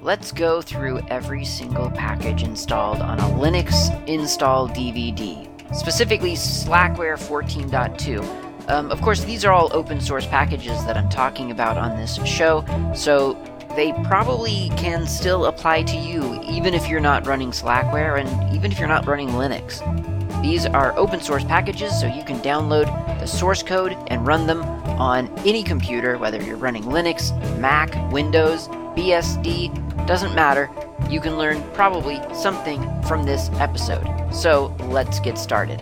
let's go through every single package installed on a Linux install DVD, specifically Slackware 14.2. Um, of course, these are all open source packages that I'm talking about on this show, so they probably can still apply to you even if you're not running Slackware and even if you're not running Linux. These are open source packages, so you can download the source code and run them on any computer, whether you're running Linux, Mac, Windows, BSD, doesn't matter. You can learn probably something from this episode. So let's get started.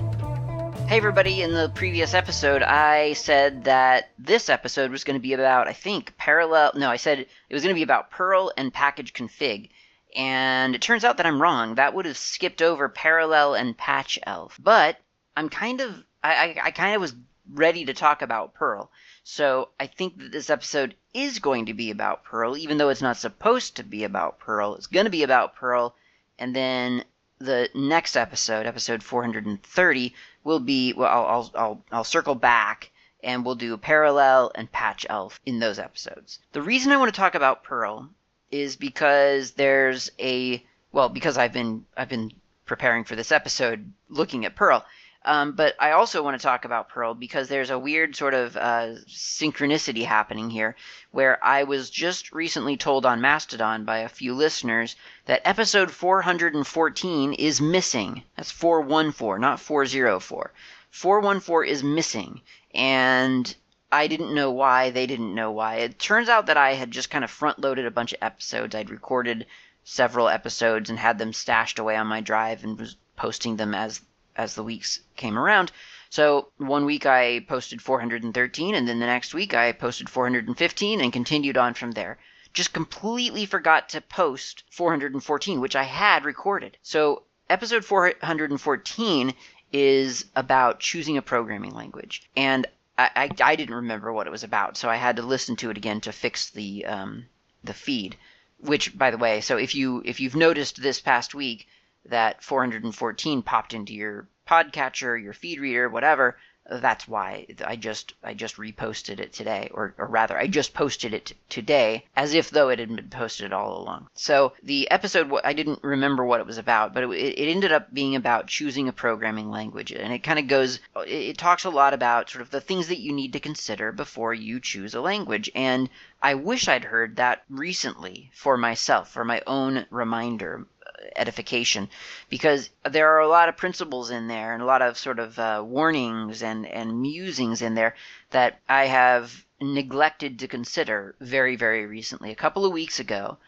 Hey everybody, in the previous episode, I said that this episode was going to be about, I think, parallel. No, I said it was going to be about Perl and package config. And it turns out that I'm wrong. That would have skipped over parallel and patchelf. But I'm kind of, I, I, I kind of was ready to talk about Perl. So I think that this episode is going to be about Perl, even though it's not supposed to be about Perl. It's going to be about Perl. And then the next episode, episode 430, will be, well, I'll, I'll, I'll, circle back and we'll do a parallel and patchelf in those episodes. The reason I want to talk about Perl is because there's a well because I've been I've been preparing for this episode looking at Perl. Um, but I also want to talk about Perl because there's a weird sort of uh, synchronicity happening here where I was just recently told on Mastodon by a few listeners that episode 414 is missing. That's 414, not 404. 414 is missing. And I didn't know why, they didn't know why. It turns out that I had just kind of front loaded a bunch of episodes. I'd recorded several episodes and had them stashed away on my drive and was posting them as as the weeks came around. So one week I posted 413 and then the next week I posted 415 and continued on from there. Just completely forgot to post 414, which I had recorded. So episode 414 is about choosing a programming language. And I, I, I, didn't remember what it was about, so I had to listen to it again to fix the um, the feed. Which, by the way, so if you if you've noticed this past week that 414 popped into your podcatcher, your feed reader, whatever, that's why I just I just reposted it today, or, or rather, I just posted it t- today, as if though it had been posted all along. So the episode, I didn't remember what it was about, but it, it ended up being about choosing a programming language, and it kind of goes, it, it talks a lot about sort of the things that you need to consider before you choose a language, and I wish I'd heard that recently for myself, for my own reminder edification because there are a lot of principles in there and a lot of sort of uh, warnings and, and musings in there that I have neglected to consider very, very recently. A couple of weeks ago,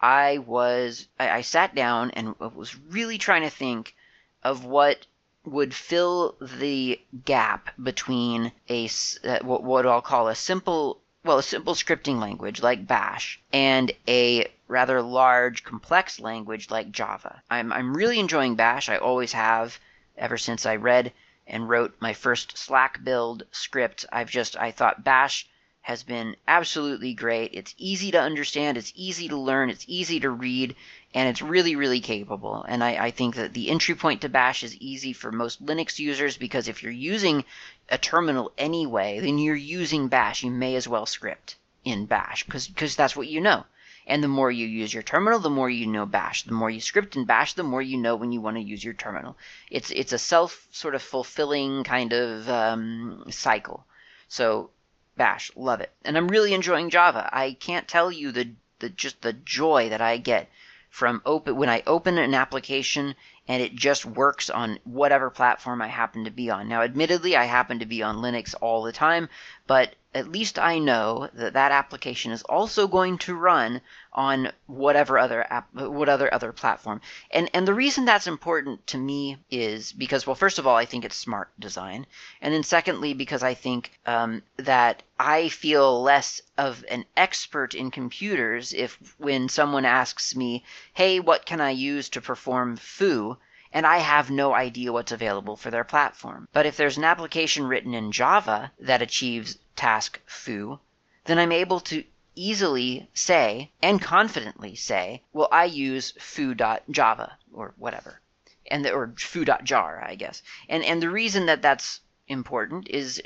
I was, I, I sat down and was really trying to think of what would fill the gap between a uh, what, what I'll call a simple well, a simple scripting language like Bash and a rather large, complex language like Java. I'm, I'm really enjoying Bash. I always have ever since I read and wrote my first SlackBuild script. I've just, I thought Bash has been absolutely great. It's easy to understand, it's easy to learn, it's easy to read, and it's really, really capable. And I, I, think that the entry point to Bash is easy for most Linux users because if you're using a terminal anyway, then you're using Bash. You may as well script in Bash because that's what you know. And the more you use your terminal, the more you know Bash. The more you script in Bash, the more you know when you want to use your terminal. It's it's a self sort of fulfilling kind of um, cycle. So Bash, love it, and I'm really enjoying Java. I can't tell you the the just the joy that I get from open when I open an application and it just works on whatever platform I happen to be on. Now, admittedly, I happen to be on Linux all the time, but at least I know that that application is also going to run on whatever other app, what other other platform. And and the reason that's important to me is because well, first of all, I think it's smart design, and then secondly, because I think um, that I feel less of an expert in computers if when someone asks me, "Hey, what can I use to perform foo?" And I have no idea what's available for their platform. But if there's an application written in Java that achieves task foo, then I'm able to easily say and confidently say, well, I use foo.java or whatever, and the, or foo.jar, I guess. And and the reason that that's important is,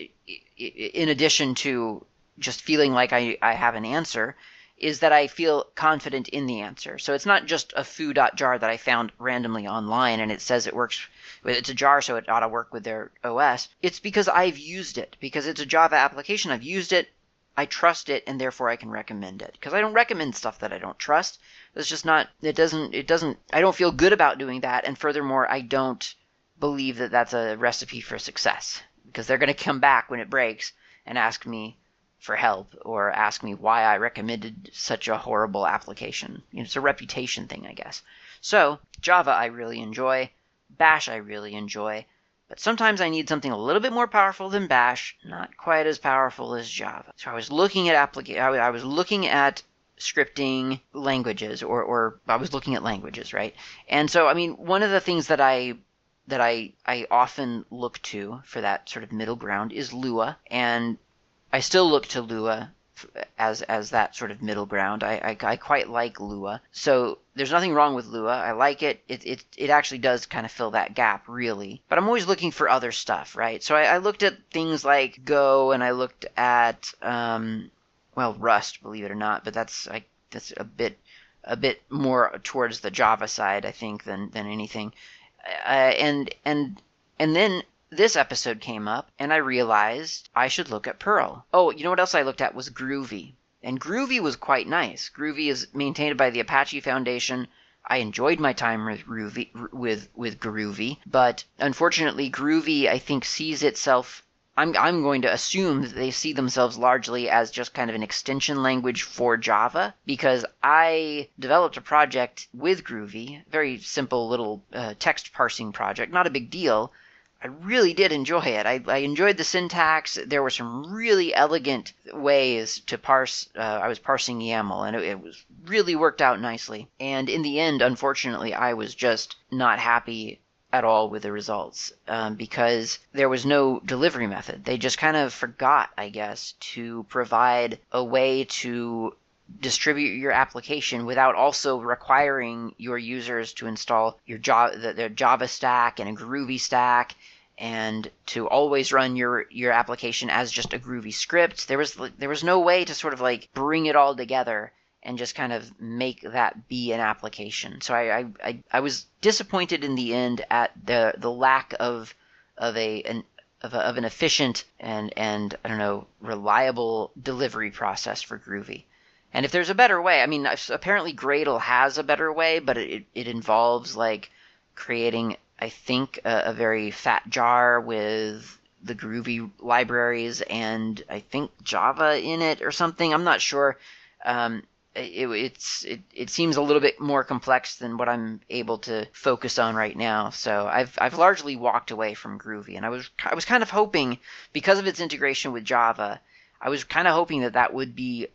in addition to just feeling like I, I have an answer, is that I feel confident in the answer. So it's not just a foo.jar that I found randomly online and it says it works. It's a jar, so it ought to work with their OS. It's because I've used it, because it's a Java application. I've used it. I trust it, and therefore I can recommend it. Because I don't recommend stuff that I don't trust. It's just not. It doesn't. It doesn't. I don't feel good about doing that, and furthermore, I don't believe that that's a recipe for success. Because they're going to come back when it breaks and ask me for help or ask me why I recommended such a horrible application. You know, it's a reputation thing, I guess. So, Java I really enjoy, Bash I really enjoy, but sometimes I need something a little bit more powerful than Bash, not quite as powerful as Java. So I was looking at applica- I was looking at scripting languages or, or I was looking at languages, right? And so I mean one of the things that I that I I often look to for that sort of middle ground is Lua and I still look to Lua as as that sort of middle ground. I, I, I quite like Lua, so there's nothing wrong with Lua. I like it. It it it actually does kind of fill that gap, really. But I'm always looking for other stuff, right? So I, I looked at things like Go, and I looked at um, well Rust, believe it or not, but that's like that's a bit a bit more towards the Java side, I think, than than anything. Uh, and and and then this episode came up and I realized I should look at Perl. Oh, you know what else I looked at was Groovy. And Groovy was quite nice. Groovy is maintained by the Apache Foundation. I enjoyed my time with Groovy, with with Groovy, but unfortunately, Groovy I think sees itself. I'm I'm going to assume that they see themselves largely as just kind of an extension language for Java because I developed a project with Groovy, very simple little uh, text parsing project, not a big deal, I really did enjoy it. I, I, enjoyed the syntax. There were some really elegant ways to parse. Uh, I was parsing YAML, and it, it, was really worked out nicely. And in the end, unfortunately, I was just not happy at all with the results um, because there was no delivery method. They just kind of forgot, I guess, to provide a way to distribute your application without also requiring your users to install your Java, their Java stack and a Groovy stack and to always run your your application as just a groovy script. There was there was no way to sort of like bring it all together and just kind of make that be an application. So i i, I, was disappointed in the end at the the lack of of a an of, a, of an efficient and and i don't know reliable delivery process for groovy. And if there's a better way, I mean, apparently Gradle has a better way, but it, it involves like creating, I think, a, a very fat jar with the Groovy libraries and I think Java in it or something. I'm not sure. Um, it, it's it, it seems a little bit more complex than what I'm able to focus on right now. So I've I've largely walked away from Groovy, and I was I was kind of hoping because of its integration with Java, I was kind of hoping that that would be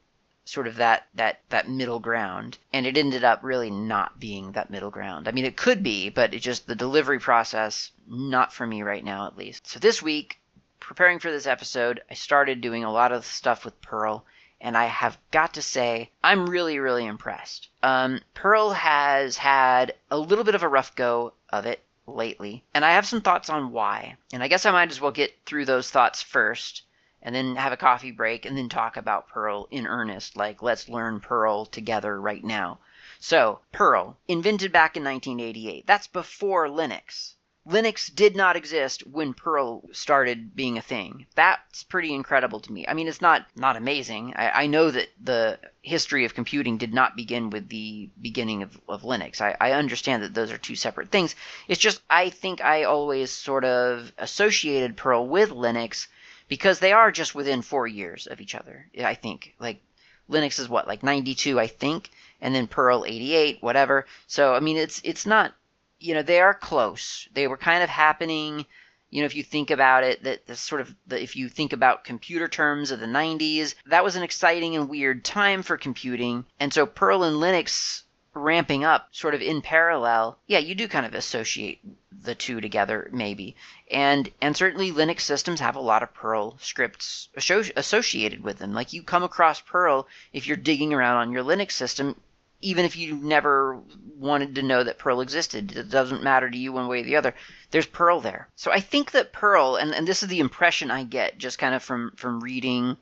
sort of that that that middle ground and it ended up really not being that middle ground. I mean it could be but it just the delivery process not for me right now at least. So this week preparing for this episode i started doing a lot of stuff with Perl and i have got to say i'm really really impressed. Um, perl has had a little bit of a rough go of it lately and i have some thoughts on why. And i guess i might as well get through those thoughts first and then have a coffee break and then talk about Perl in earnest, like let's learn Perl together right now. So, Perl, invented back in 1988. That's before Linux. Linux did not exist when Perl started being a thing. That's pretty incredible to me. I mean, it's not not amazing. I, I know that the history of computing did not begin with the beginning of, of Linux. I, I understand that those are two separate things. It's just I think I always sort of associated Perl with Linux because they are just within four years of each other. I think like Linux is what like 92, I think, and then Perl 88, whatever. So I mean, it's it's not you know they are close. They were kind of happening. You know, if you think about it, that the sort of the, if you think about computer terms of the 90s, that was an exciting and weird time for computing. And so Perl and Linux ramping up sort of in parallel, yeah, you do kind of associate the two together, maybe. And and certainly Linux systems have a lot of Perl scripts associated with them. Like you come across Perl if you're digging around on your Linux system, even if you never wanted to know that Perl existed. It doesn't matter to you one way or the other. There's Perl there. So I think that Perl, and, and this is the impression I get just kind of from from reading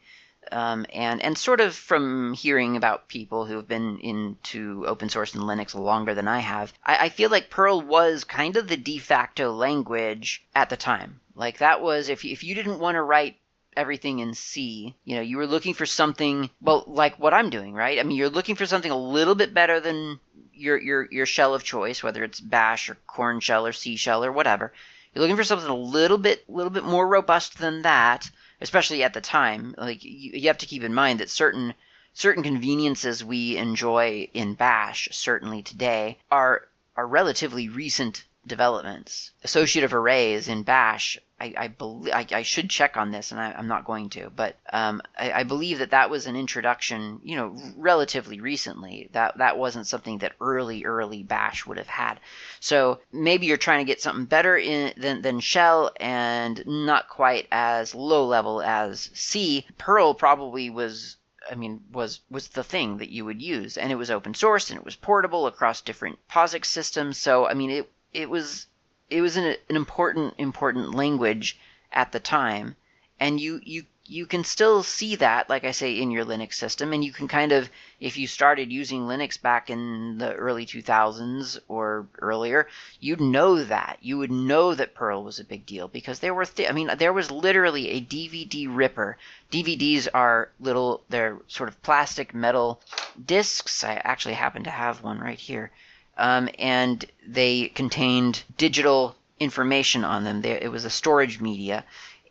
Um, and and sort of from hearing about people who have been into open source and Linux longer than I have, I, I feel like Perl was kind of the de facto language at the time. Like that was if you, if you didn't want to write everything in C. You know, you were looking for something well, like what I'm doing, right? I mean, you're looking for something a little bit better than your your your shell of choice, whether it's Bash or Korn shell or C shell or whatever. You're looking for something a little bit little bit more robust than that, especially at the time. Like you, you have to keep in mind that certain certain conveniences we enjoy in Bash, certainly today, are are relatively recent developments. Associative arrays in Bash, I, I believe I, I, should check on this, and I, am not going to, but um, I, I, believe that that was an introduction, you know, relatively recently. That that wasn't something that early early Bash would have had. So maybe you're trying to get something better in, than than Shell and not quite as low level as C. Perl probably was I mean, was was the thing that you would use, and it was open source and it was portable across different POSIX systems. So I mean, it it was it was an, an important important language at the time, and you you you can still see that, like I say, in your Linux system, and you can kind of, if you started using Linux back in the early 2000s or earlier, you'd know that. You would know that Perl was a big deal because there were, th- I mean, there was literally a DVD ripper. DVDs are little, they're sort of plastic metal discs. I actually happen to have one right here um, and they contained digital information on them. They, it was a storage media,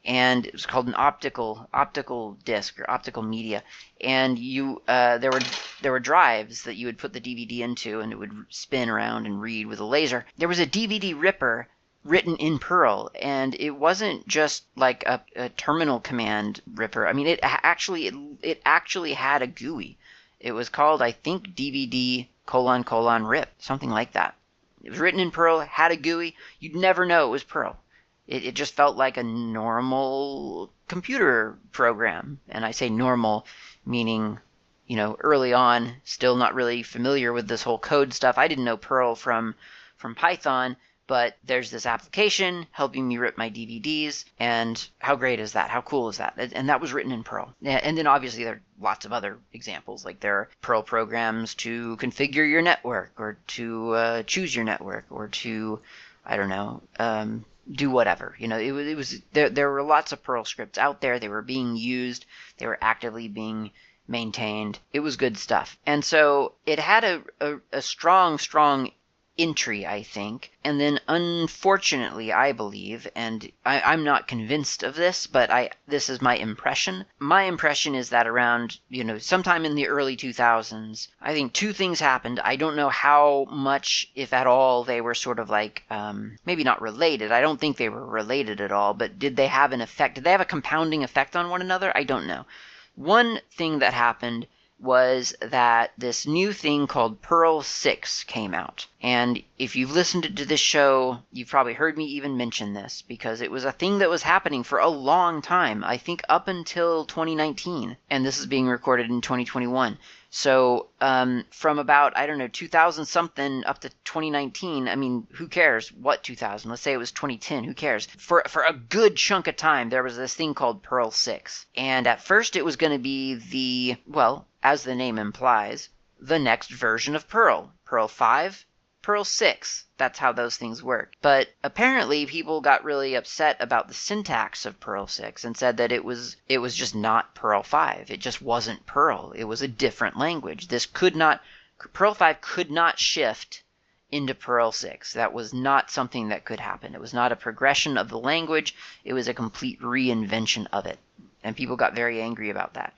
and it was called an optical optical disc or optical media. And you uh, there were there were drives that you would put the DVD into, and it would spin around and read with a laser. There was a DVD ripper written in Perl, and it wasn't just like a, a terminal command ripper. I mean, it actually it, it actually had a GUI. It was called, I think, DVD colon colon rip, something like that. It was written in Perl, had a GUI. You'd never know it was Perl. It, it just felt like a normal computer program. And I say normal, meaning, you know, early on, still not really familiar with this whole code stuff. I didn't know Perl from from Python, but there's this application helping me rip my DVDs, and how great is that? How cool is that? And that was written in Perl. And then obviously there are lots of other examples, like there are Perl programs to configure your network, or to uh, choose your network, or to, I don't know, um, do whatever. You know, it it was there. There were lots of Perl scripts out there. They were being used. They were actively being maintained. It was good stuff. And so it had a, a, a strong, strong entry, I think. And then, unfortunately, I believe, and I, am not convinced of this, but I this is my impression. My impression is that around, you know, sometime in the early 2000s, I think two things happened. I don't know how much, if at all, they were sort of like um, maybe not related. I don't think they were related at all, but did they have an effect? Did they have a compounding effect on one another? I don't know. One thing that happened was that this new thing called Perl 6 came out. And if you've listened to this show, you've probably heard me even mention this because it was a thing that was happening for a long time. I think up until 2019. And this is being recorded in 2021. So um, from about I don't know 2000 something up to 2019. I mean, who cares what 2000? Let's say it was 2010. Who cares? For for a good chunk of time, there was this thing called Perl 6, and at first it was going to be the well, as the name implies, the next version of Perl. Perl 5, Perl 6. That's how those things work. But apparently people got really upset about the syntax of Perl 6 and said that it was it was just not Perl 5. It just wasn't Perl. It was a different language. This could not Perl 5 could not shift into Perl 6. That was not something that could happen. It was not a progression of the language. It was a complete reinvention of it. And people got very angry about that.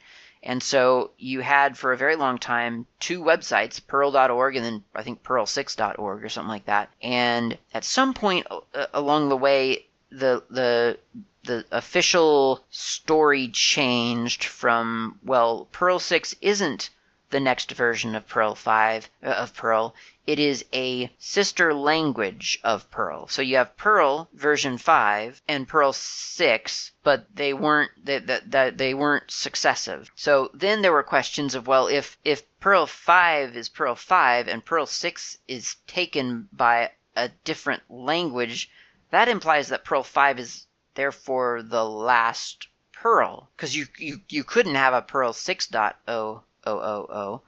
And so you had for a very long time two websites, Perl.org and then I think Perl6.org or something like that. And at some point uh, along the way, the the the official story changed from well, Perl6 isn't the next version of Perl 5 uh, of Perl it is a sister language of Perl. So you have Perl version 5 and Perl 6, but they weren't that they, they, weren't successive. So then there were questions of well if if Perl 5 is Perl 5 and Perl 6 is taken by a different language, that implies that Perl 5 is therefore the last Perl because you, you you couldn't have a Perl 6.000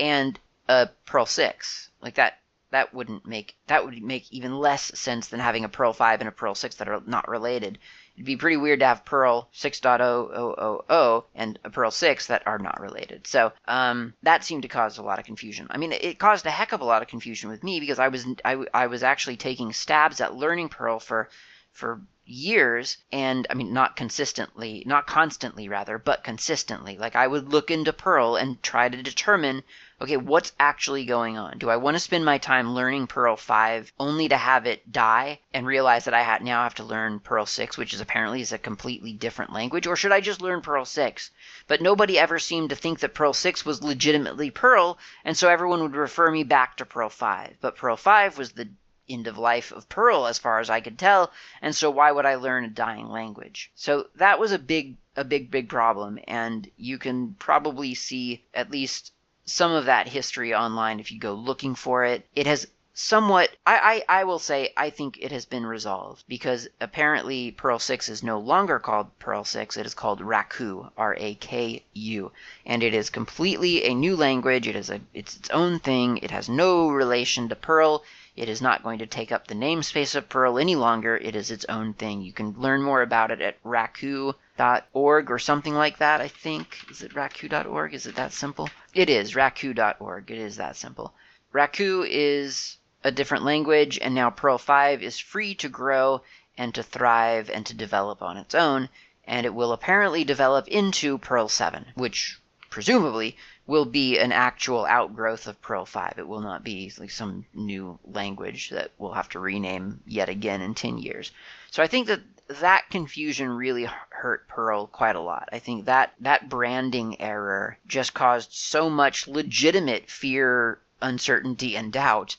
and a Perl 6 like that that wouldn't make that would make even less sense than having a Perl 5 and a Perl 6 that are not related. It'd be pretty weird to have Perl 6.000 and a Perl 6 that are not related. So um, that seemed to cause a lot of confusion. I mean, it caused a heck of a lot of confusion with me because I was I, I was actually taking stabs at learning Perl for for years and i mean not consistently not constantly rather but consistently. Like i would look into perl and try to determine okay what's actually going on? Do i want to spend my time learning perl 5 only to have it die and realize that i ha- now have to learn perl 6 which is apparently is a completely different language? Or should i just learn perl 6 but nobody ever seemed to think that perl 6 was legitimately perl and so everyone would refer me back to perl 5 but perl 5 was the end of life of Perl, as far as I could tell, and so why would I learn a dying language? So that was a big a big big problem and you can probably see at least some of that history online if you go looking for it. It has somewhat I, I, I will say I think it has been resolved because apparently Perl 6 is no longer called Perl 6 it is called Raku R A K U and it is completely a new language it is a it's its own thing it has no relation to Perl it is not going to take up the namespace of Perl any longer. It is its own thing. You can learn more about it at raku.org or something like that, I think. Is it raku.org? Is it that simple? It is raku.org. It is that simple. Raku is a different language, and now Perl 5 is free to grow and to thrive and to develop on its own, and it will apparently develop into Perl 7, which presumably will be an actual outgrowth of Perl 5. It will not be like some new language that we'll have to rename yet again in 10 years. So I think that that confusion really hurt Perl quite a lot. I think that that branding error just caused so much legitimate fear, uncertainty, and doubt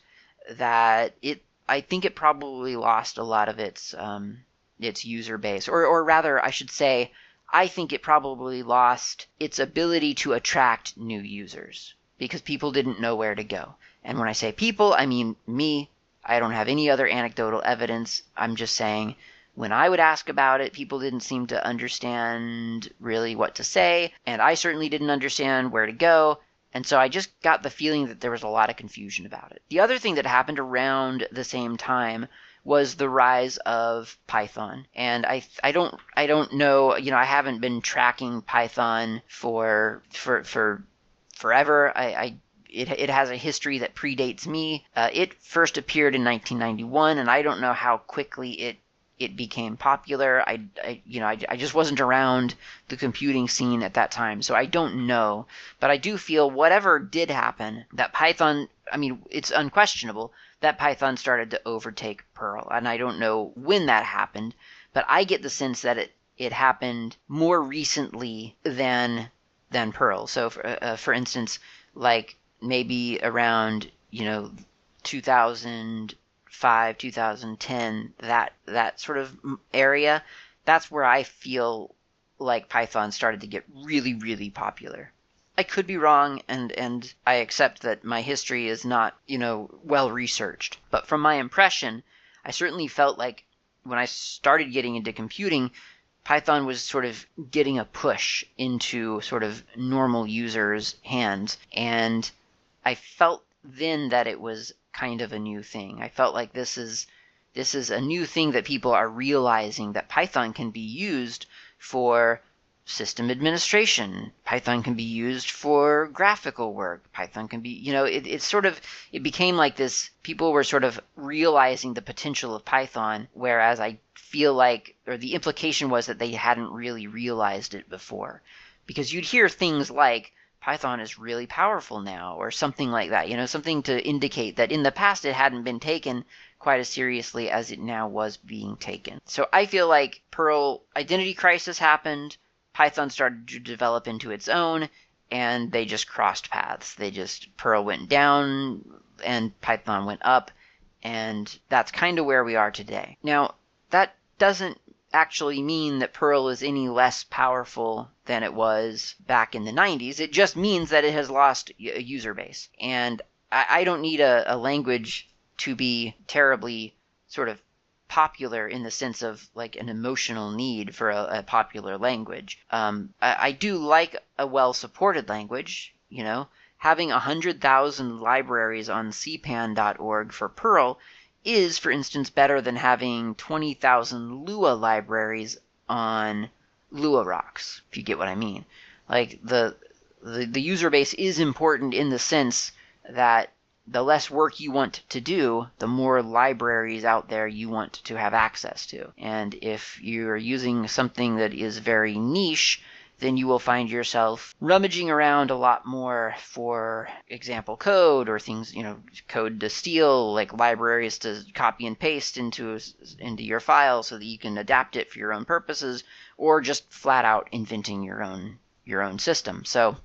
that it. I think it probably lost a lot of its um, its user base, or or rather, I should say, I think it probably lost its ability to attract new users because people didn't know where to go. And when I say people, I mean me. I don't have any other anecdotal evidence. I'm just saying when I would ask about it, people didn't seem to understand really what to say, and I certainly didn't understand where to go. And so I just got the feeling that there was a lot of confusion about it. The other thing that happened around the same time was the rise of Python. And I I don't I don't know, you know, I haven't been tracking Python for for for forever. I, I it, it has a history that predates me. Uh, it first appeared in 1991, and I don't know how quickly it it became popular. I, I you know, I, I just wasn't around the computing scene at that time, so I don't know. But I do feel whatever did happen, that Python, I mean, it's unquestionable that Python started to overtake Perl. And I don't know when that happened, but I get the sense that it, it happened more recently than than Perl. So, for, uh, for instance, like maybe around you know 2005, 2010, that that sort of area. That's where I feel like Python started to get really, really popular. I could be wrong, and and I accept that my history is not you know well researched. But from my impression, I certainly felt like when I started getting into computing, Python was sort of getting a push into sort of normal users' hands, and I felt then that it was kind of a new thing. I felt like this is this is a new thing that people are realizing that Python can be used for system administration. Python can be used for graphical work. Python can be, you know, it, it's sort of, it became like this, people were sort of realizing the potential of Python, whereas I feel like, or the implication was that they hadn't really realized it before. Because you'd hear things like, Python is really powerful now, or something like that, you know, something to indicate that in the past it hadn't been taken quite as seriously as it now was being taken. So I feel like Perl identity crisis happened Python started to develop into its own, and they just crossed paths. They just Perl went down and Python went up, and that's kind of where we are today. Now, that doesn't actually mean that Perl is any less powerful than it was back in the 90s. It just means that it has lost a user base. And I, I don't need a, a language to be terribly sort of popular in the sense of like an emotional need for a, a popular language. Um, I, I do like a well supported language, you know. Having 100,000 libraries on cpan.org for Perl is, for instance, better than having 20,000 Lua libraries on Lua rocks, if you get what I mean. Like the, the the user base is important in the sense that the less work you want to do, the more libraries out there you want to have access to. And if you're using something that is very niche, then you will find yourself rummaging around a lot more for example code or things you know code to steal like libraries to copy and paste into into your file so that you can adapt it for your own purposes or just flat out inventing your own your own system so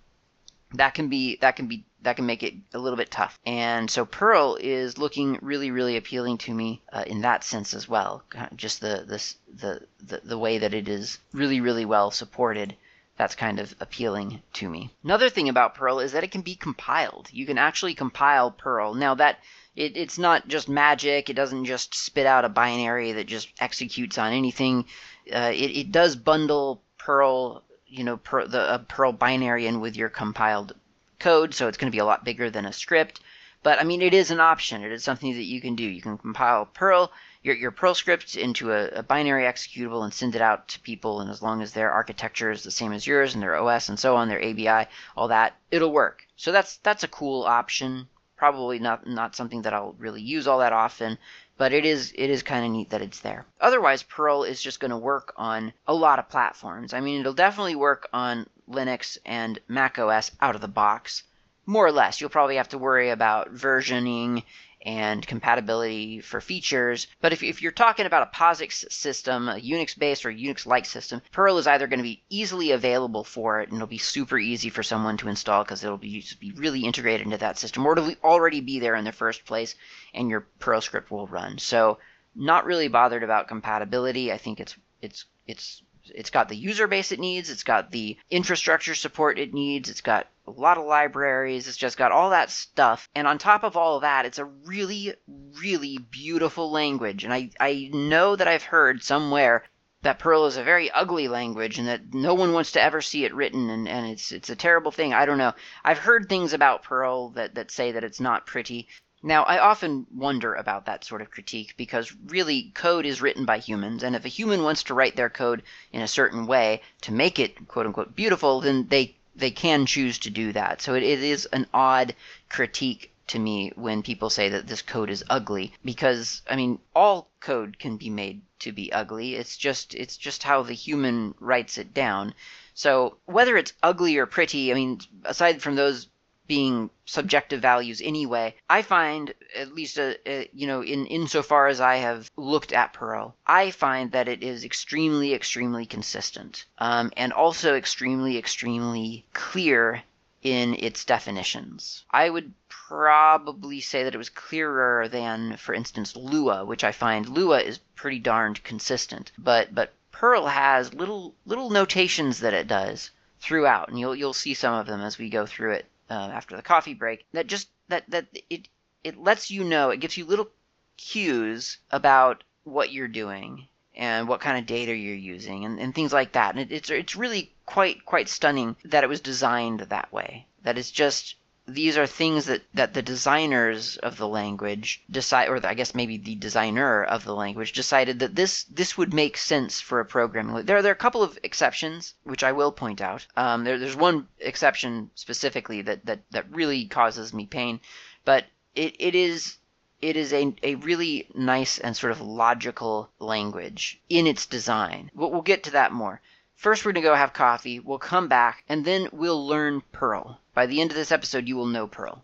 that can be that can be that can make it a little bit tough. And so Perl is looking really, really appealing to me uh, in that sense as well. Just the, this, the the the way that it is really, really well supported. That's kind of appealing to me. Another thing about Perl is that it can be compiled. You can actually compile Perl. Now that it, it's not just magic. It doesn't just spit out a binary that just executes on anything. Uh, it, it does bundle Perl you know per, the a Perl binary in with your compiled code, so it's going to be a lot bigger than a script. But I mean, it is an option. It is something that you can do. You can compile Perl, your, your Perl script into a, a, binary executable and send it out to people. And as long as their architecture is the same as yours and their OS and so on, their ABI, all that, it'll work. So that's that's a cool option. Probably not not something that I'll really use all that often, but it is it is kind of neat that it's there. Otherwise, Perl is just going to work on a lot of platforms. I mean, it'll definitely work on Linux and Mac OS out of the box, more or less. You'll probably have to worry about versioning and compatibility for features. But if, if you're talking about a POSIX system, a Unix based or Unix like system, Perl is either going to be easily available for it and it'll be super easy for someone to install because it'll be, be really integrated into that system, or it'll already be there in the first place and your Perl script will run. So, not really bothered about compatibility. I think it's it's it's it's got the user base it needs, it's got the infrastructure support it needs, it's got a lot of libraries, it's just got all that stuff. And on top of all of that, it's a really, really beautiful language. And I, I know that I've heard somewhere that Perl is a very ugly language and that no one wants to ever see it written and, and it's it's a terrible thing. I don't know. I've heard things about Perl that, that say that it's not pretty. Now, I often wonder about that sort of critique because really code is written by humans, and if a human wants to write their code in a certain way to make it quote unquote beautiful, then they they can choose to do that. So it, it is an odd critique to me when people say that this code is ugly because I mean all code can be made to be ugly. It's just it's just how the human writes it down. So whether it's ugly or pretty, I mean aside from those being subjective values anyway. I find, at least, a, uh, a, uh, you know, in insofar as I have looked at Perl, I find that it is extremely, extremely consistent, um, and also extremely, extremely clear in its definitions. I would probably say that it was clearer than, for instance, Lua, which I find Lua is pretty darned consistent, but but Perl has little little notations that it does throughout, and you'll you'll see some of them as we go through it uh, after the coffee break that just that that it it lets you know it gives you little cues about what you're doing and what kind of data you're using and, and things like that. And it, it's it's really quite quite stunning that it was designed that way. That it's just these are things that, that the designers of the language decide, or I guess maybe the designer of the language decided that this this would make sense for a programming. There, there are a couple of exceptions, which I will point out. Um, there, there's one exception specifically that, that, that really causes me pain, but it, it is it is a, a really nice and sort of logical language in its design. We'll, we'll get to that more. First, we're going to go have coffee. We'll come back, and then we'll learn Perl. By the end of this episode, you will know Perl.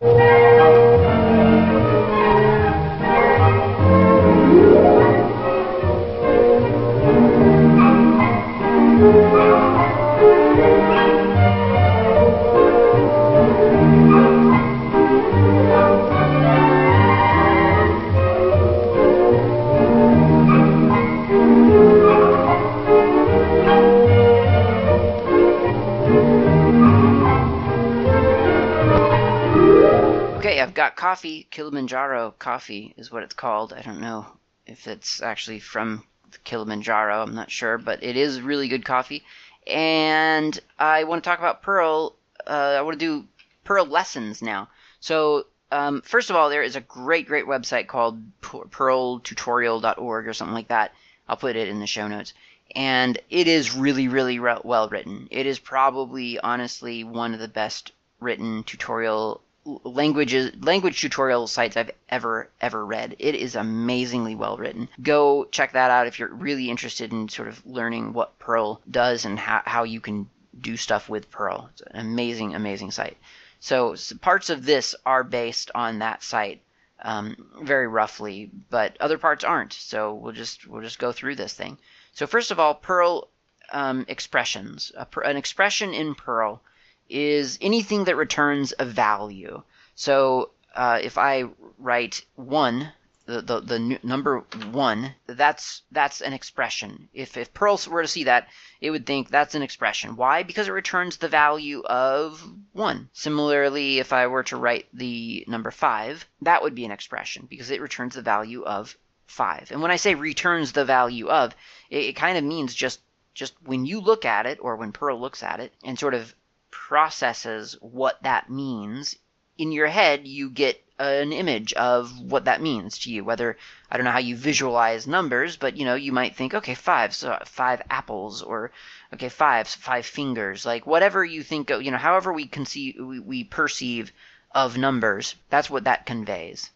Got coffee. Kilimanjaro coffee is what it's called. I don't know if it's actually from Kilimanjaro. I'm not sure, but it is really good coffee. And I want to talk about Perl. Uh, I want to do Perl lessons now. So um, first of all, there is a great, great website called perltutorial.org or something like that. I'll put it in the show notes. And it is really, really re- well written. It is probably, honestly, one of the best written tutorial languages language tutorial sites I've ever ever read. It is amazingly well written. Go check that out if you're really interested in sort of learning what Perl does and how, how you can do stuff with Perl. It's an amazing, amazing site. So, so parts of this are based on that site, um, very roughly, but other parts aren't. So we'll just we'll just go through this thing. So first of all, Perl um, expressions. an expression in Perl is anything that returns a value. So uh, if I write 1, the, the, the number 1, that's that's an expression. If, if Perl were to see that, it would think that's an expression. Why? Because it returns the value of 1. Similarly, if I were to write the number 5, that would be an expression because it returns the value of 5. And when I say returns the value of, it, it kind of means just just when you look at it or when Perl looks at it and sort of processes what that means, in your head you get an image of what that means to you. Whether I don't know how you visualize numbers, but you know you might think, okay, five, so five apples, or okay, five, five fingers, like whatever you think, you know, however we conceive, we, we perceive of numbers, that's what that conveys.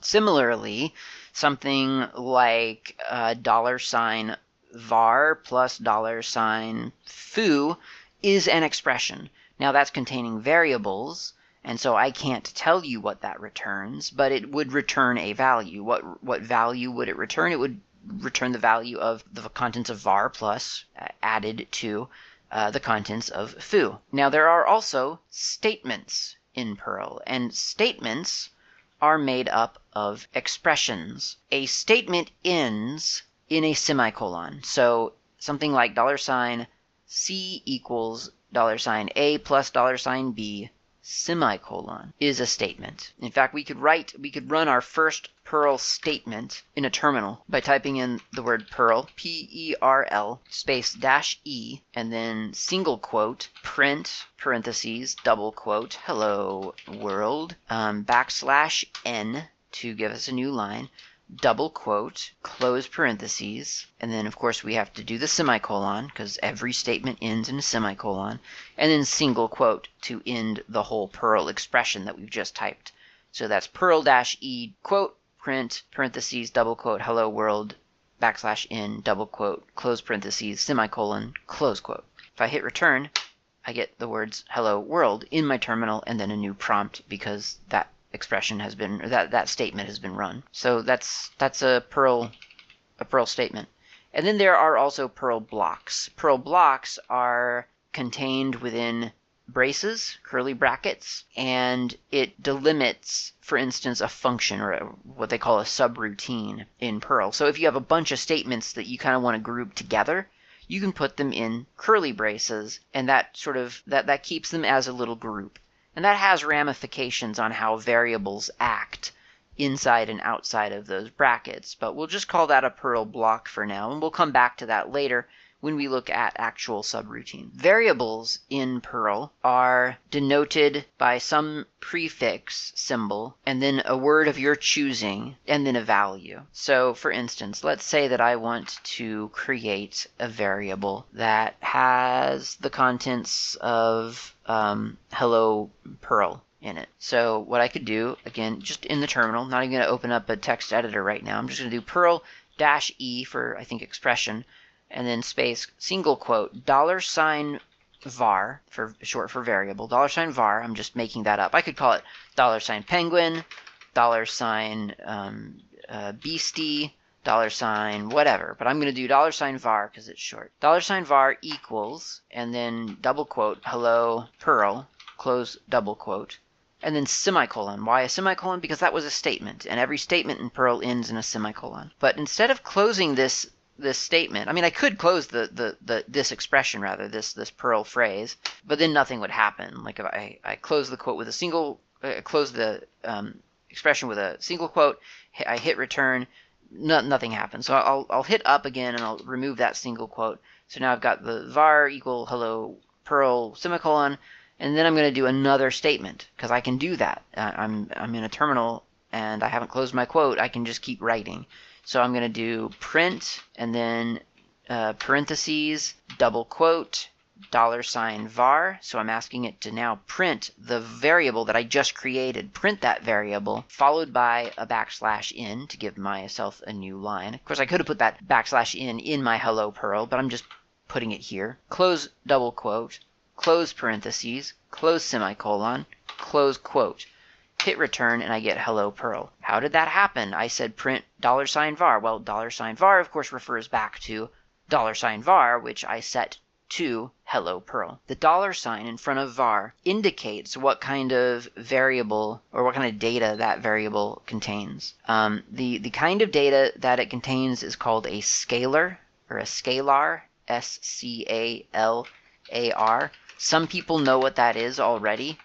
Similarly, something like a dollar sign var plus dollar sign foo is an expression. Now that's containing variables, and so I can't tell you what that returns, but it would return a value. What what value would it return? It would return the value of the contents of var plus uh, added to uh, the contents of foo. Now there are also statements in Perl, and statements are made up of expressions. A statement ends in a semicolon. So something like dollar sign C equals dollar sign A plus dollar sign B semicolon is a statement. In fact, we could write, we could run our first Perl statement in a terminal by typing in the word Perl, P E R L, space dash E, and then single quote, print, parentheses, double quote, hello world, um, backslash N to give us a new line, double quote, close parentheses, and then of course we have to do the semicolon because every statement ends in a semicolon, and then single quote to end the whole Perl expression that we've just typed. So that's Perl dash E quote, print, parentheses, double quote, hello world, backslash n, double quote, close parentheses, semicolon, close quote. If I hit return, I get the words hello world in my terminal and then a new prompt because that expression has been that that statement has been run. So that's that's a Perl a Perl statement. And then there are also Perl blocks. Perl blocks are contained within braces, curly brackets, and it delimits, for instance, a function or a, what they call a subroutine in Perl. So if you have a bunch of statements that you kind of want to group together, you can put them in curly braces, and that sort of that that keeps them as a little group. And that has ramifications on how variables act inside and outside of those brackets. But we'll just call that a Perl block for now, and we'll come back to that later when we look at actual subroutine. Variables in Perl are denoted by some prefix symbol and then a word of your choosing and then a value. So for instance, let's say that I want to create a variable that has the contents of um, hello Perl in it. So what I could do, again, just in the terminal, not even going to open up a text editor right now. I'm just going to do Perl dash E for, I think, expression and then space single quote dollar sign var for short for variable dollar sign var i'm just making that up i could call it dollar sign penguin dollar sign um, uh, beastie dollar sign whatever but i'm going to do dollar sign var because it's short dollar sign var equals and then double quote hello perl close double quote and then semicolon. Why a semicolon? Because that was a statement, and every statement in Perl ends in a semicolon. But instead of closing this this statement. I mean, I could close the, the, the this expression rather this this Perl phrase, but then nothing would happen. Like if I I close the quote with a single, uh, close the um, expression with a single quote, I hit return, no, nothing happens. So I'll, I'll hit up again and I'll remove that single quote. So now I've got the var equal hello Perl semicolon, and then I'm going to do another statement because I can do that. Uh, I'm, I'm in a terminal and I haven't closed my quote. I can just keep writing. So I'm going to do print and then uh, parentheses, double quote, dollar sign var. So I'm asking it to now print the variable that I just created, print that variable, followed by a backslash in to give myself a new line. Of course, I could have put that backslash in in my hello Perl, but I'm just putting it here. Close double quote, close parentheses, close semicolon, close quote. Hit return and I get hello Perl. How did that happen? I said print dollar sign var. Well, dollar sign var of course refers back to dollar sign var, which I set to hello Perl. The dollar sign in front of var indicates what kind of variable or what kind of data that variable contains. Um, the, the kind of data that it contains is called a scalar or a scalar, S C A L A R. Some people know what that is already.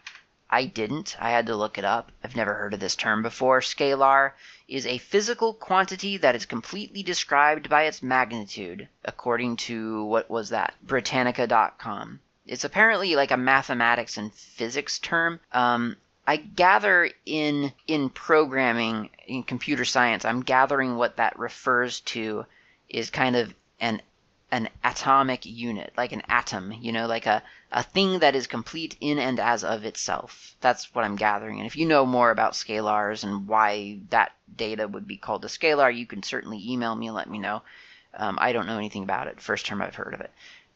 I didn't. I had to look it up. I've never heard of this term before. Scalar is a physical quantity that is completely described by its magnitude, according to what was that? Britannica.com. It's apparently like a mathematics and physics term. Um, I gather in in programming in computer science, I'm gathering what that refers to is kind of an an atomic unit, like an atom, you know, like a, a thing that is complete in and as of itself. That's what I'm gathering. And if you know more about scalars and why that data would be called a scalar, you can certainly email me and let me know. Um, I don't know anything about it. First time I've heard of it.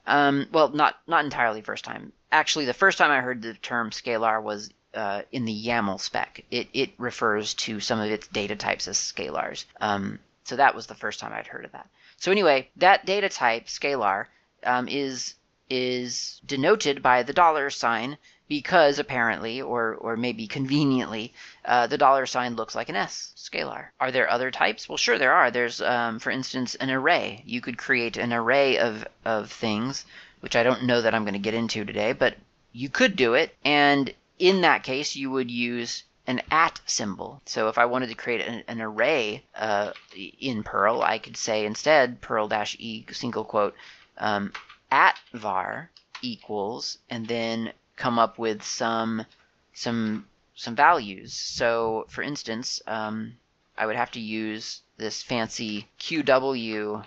Um, well, not not entirely first time. Actually, the first time I heard the term scalar was uh, in the YAML spec. It it refers to some of its data types as scalars. Um, so that was the first time I'd heard of that. So anyway, that data type, scalar, um, is is denoted by the dollar sign because apparently, or or maybe conveniently, uh, the dollar sign looks like an S, scalar. Are there other types? Well, sure there are. There's, um, for instance, an array. You could create an array of of things, which I don't know that I'm going to get into today, but you could do it, and in that case, you would use an at symbol. So if I wanted to create an, an array uh, in Perl, I could say instead Perl-E single quote um, at var equals and then come up with some some some values. So for instance, um, I would have to use this fancy QW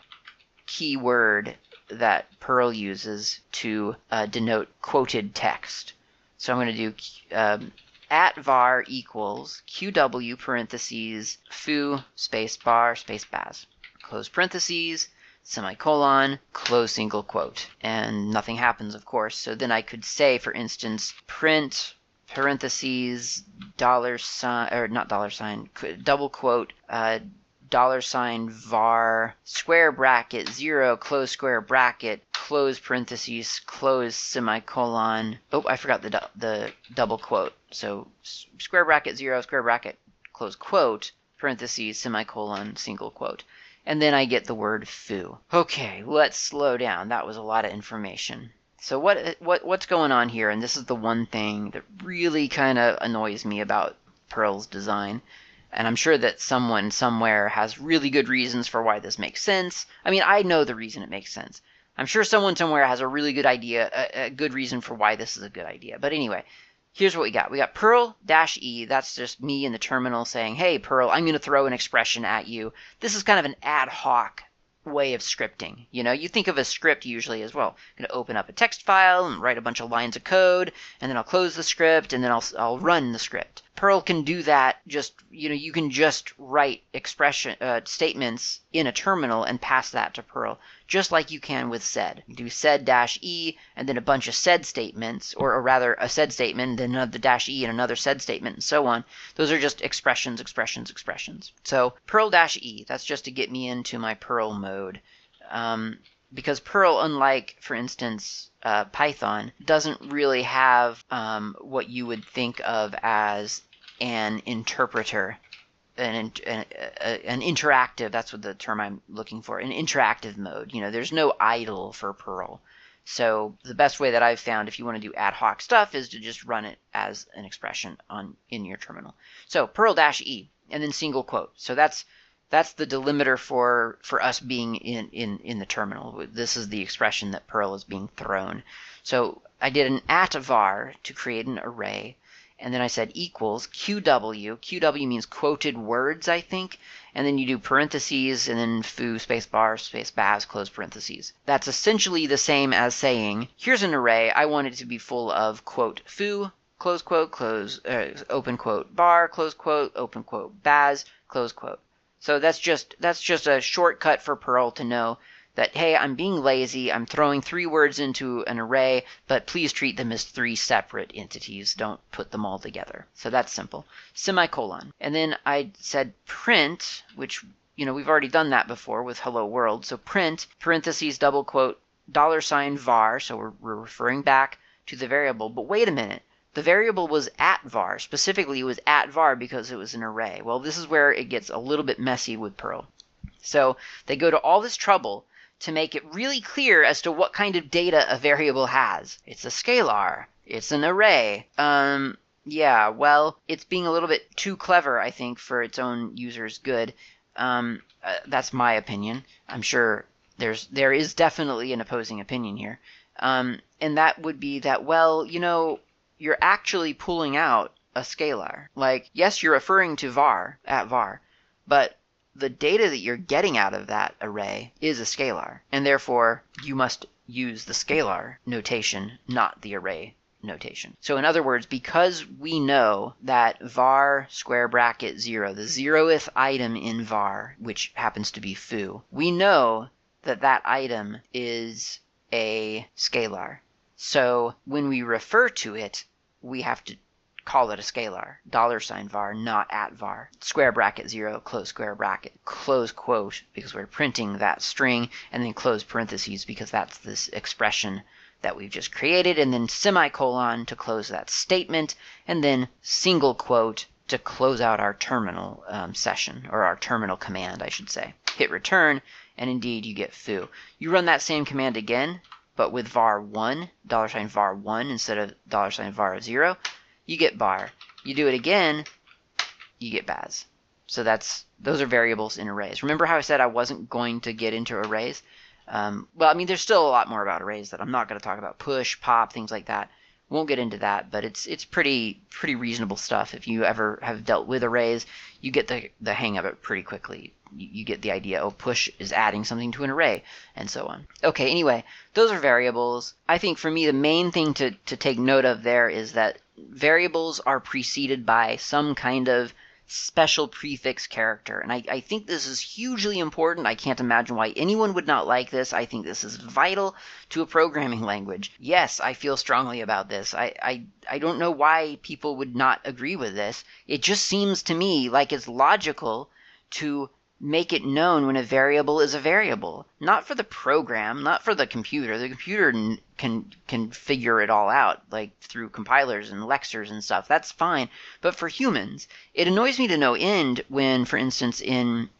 keyword that Perl uses to uh, denote quoted text. So I'm going to do um, at var equals qw parentheses foo space bar space baz close parentheses semicolon close single quote. And nothing happens of course. So then i could say for instance print parentheses dollar sign or not dollar sign double quote uh, dollar sign var square bracket zero close square bracket close parentheses close semicolon. Oh i forgot the the double quote. So square bracket zero square bracket close quote parentheses semicolon single quote and then i get the word foo okay let's slow down that was a lot of information so what what what's going on here and this is the one thing that really kind of annoys me about Perl's design and I'm sure that someone somewhere has really good reasons for why this makes sense. I mean, I know the reason it makes sense. I'm sure someone somewhere has a really good idea, a, a good reason for why this is a good idea. But anyway, here's what we got. We got Perl dash E. That's just me in the terminal saying, hey, Perl, I'm going to throw an expression at you. This is kind of an ad hoc way of scripting. You know, you think of a script usually as well. I'm going to open up a text file and write a bunch of lines of code, and then I'll close the script, and then I'll, I'll run the script. Perl can do that just, you know, you can just write expression uh, statements in a terminal and pass that to Perl, just like you can with sed. You do sed dash e and then a bunch of sed statements, or, or rather a sed statement, then another dash e and another sed statement, and so on. Those are just expressions, expressions, expressions. So Perl dash e, that's just to get me into my Perl mode. Um, because Perl, unlike, for instance, uh, Python, doesn't really have um, what you would think of as an interpreter an, an, an, interactive that's what the term i'm looking for an interactive mode. You know there's no idle for perl. So the best way that i've found if you want to do ad hoc stuff is to just run it as an expression on in your terminal. So perl dash e and then single quote. So that's That's the delimiter for for us being in in in the terminal. This is the expression that Perl is being thrown. So I did an at var to create an array, and then I said equals QW. QW means quoted words, I think, and then you do parentheses and then foo space bar space baz close parentheses. That's essentially the same as saying here's an array. I want it to be full of quote foo close quote close uh, open quote bar close quote open quote baz close quote. So that's just that's just a shortcut for Perl to know that hey, I'm being lazy, I'm throwing three words into an array, but please treat them as three separate entities. Don't put them all together. So that's simple. Semicolon. And then I said print, which you know, we've already done that before with hello world. So print parentheses double quote dollar sign var, so we're, we're referring back to the variable. But wait a minute. The variable was at var. Specifically, it was at var because it was an array. Well, this is where it gets a little bit messy with Perl. So they go to all this trouble to make it really clear as to what kind of data a variable has. It's a scalar. It's an array. Um, yeah, well, it's being a little bit too clever, I think, for its own users' good. Um, uh, that's my opinion. I'm sure there's there is definitely an opposing opinion here, um, and that would be that well, you know, you're actually pulling out a scalar. Like, yes, you're referring to var at var, but the data that you're getting out of that array is a scalar, and therefore you must use the scalar notation, not the array notation. So in other words, because we know that var square bracket 0, the zeroth item in var, which happens to be foo, we know that that item is a scalar. So when we refer to it, we have to call it a scalar. Dollar sign var, not at var. Square bracket zero, close square bracket, close quote, because we're printing that string, and then close parentheses because that's this expression that we've just created, and then semicolon to close that statement, and then single quote to close out our terminal um, session, or our terminal command, I should say. Hit return, and indeed you get foo. You run that same command again, but with var1, dollar sign var1 instead of dollar sign var0, you get bar. You do it again, you get baz. So that's those are variables in arrays. Remember how I said I wasn't going to get into arrays? Um, well, I mean, there's still a lot more about arrays that I'm not going to talk about. Push, pop, things like that. Won't get into that, but it's it's pretty pretty reasonable stuff. If you ever have dealt with arrays, you get the the hang of it pretty quickly you get the idea. Oh, push is adding something to an array, and so on. Okay, anyway, those are variables. I think for me, the main thing to, to take note of there is that variables are preceded by some kind of special prefix character. And I, I think this is hugely important. I can't imagine why anyone would not like this. I think this is vital to a programming language. Yes, I feel strongly about this. I, I, I don't know why people would not agree with this. It just seems to me like it's logical to make it known when a variable is a variable. Not for the program, not for the computer. The computer can can figure it all out, like through compilers and lexers and stuff. That's fine. But for humans, it annoys me to no end when, for instance, in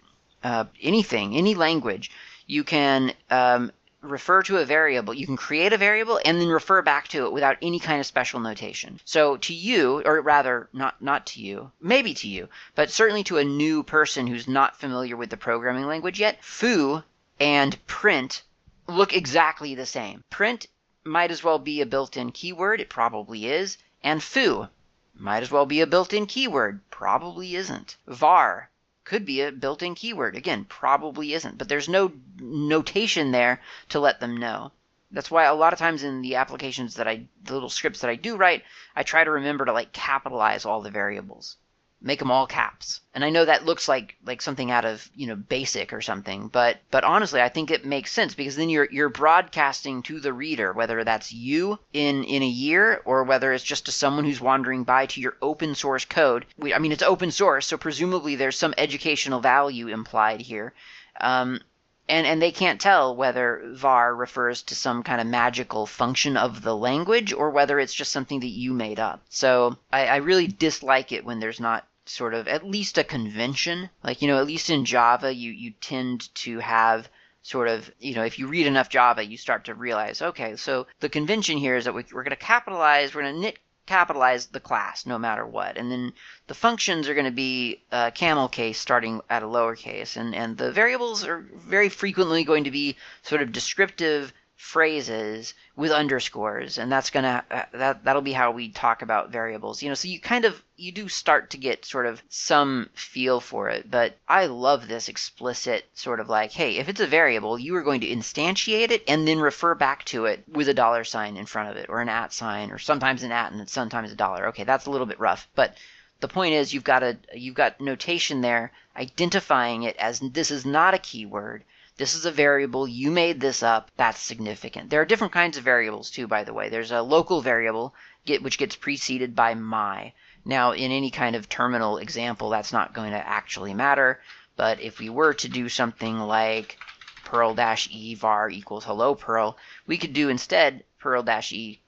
uh, anything, any language, you can um, refer to a variable. You can create a variable and then refer back to it without any kind of special notation. So to you, or rather, not not to you, maybe to you, but certainly to a new person who's not familiar with the programming language yet, foo and print look exactly the same. Print might as well be a built-in keyword. It probably is. And foo might as well be a built-in keyword. Probably isn't. var could be a built-in keyword. Again, probably isn't, but there's no notation there to let them know. That's why a lot of times in the applications that I, the little scripts that I do write, I try to remember to like capitalize all the variables make them all caps. And I know that looks like like something out of, you know, basic or something, but but honestly, I think it makes sense because then you're you're broadcasting to the reader whether that's you in in a year or whether it's just to someone who's wandering by to your open source code. We, I mean, it's open source, so presumably there's some educational value implied here. Um, and and they can't tell whether var refers to some kind of magical function of the language or whether it's just something that you made up. So I, I really dislike it when there's not sort of at least a convention. Like you know, at least in Java, you you tend to have sort of, you know, if you read enough Java, you start to realize, okay, so the convention here is that we, are going to capitalize, we're going to knit capitalize the class no matter what. And then the functions are going to be uh, camel case starting at a lowercase. And, and the variables are very frequently going to be sort of descriptive phrases with underscores and that's gonna uh, that that'll be how we talk about variables. You know so you kind of you do start to get sort of some feel for it but i love this explicit sort of like hey if it's a variable you are going to instantiate it and then refer back to it with a dollar sign in front of it or an at sign or sometimes an at and sometimes a dollar. Okay that's a little bit rough but the point is you've got a you've got notation there identifying it as this is not a keyword this is a variable. You made this up. That's significant. There are different kinds of variables too, by the way. There's a local variable get, which gets preceded by my. Now, in any kind of terminal example, that's not going to actually matter. But if we were to do something like perl-e var equals hello perl, we could do instead perl-e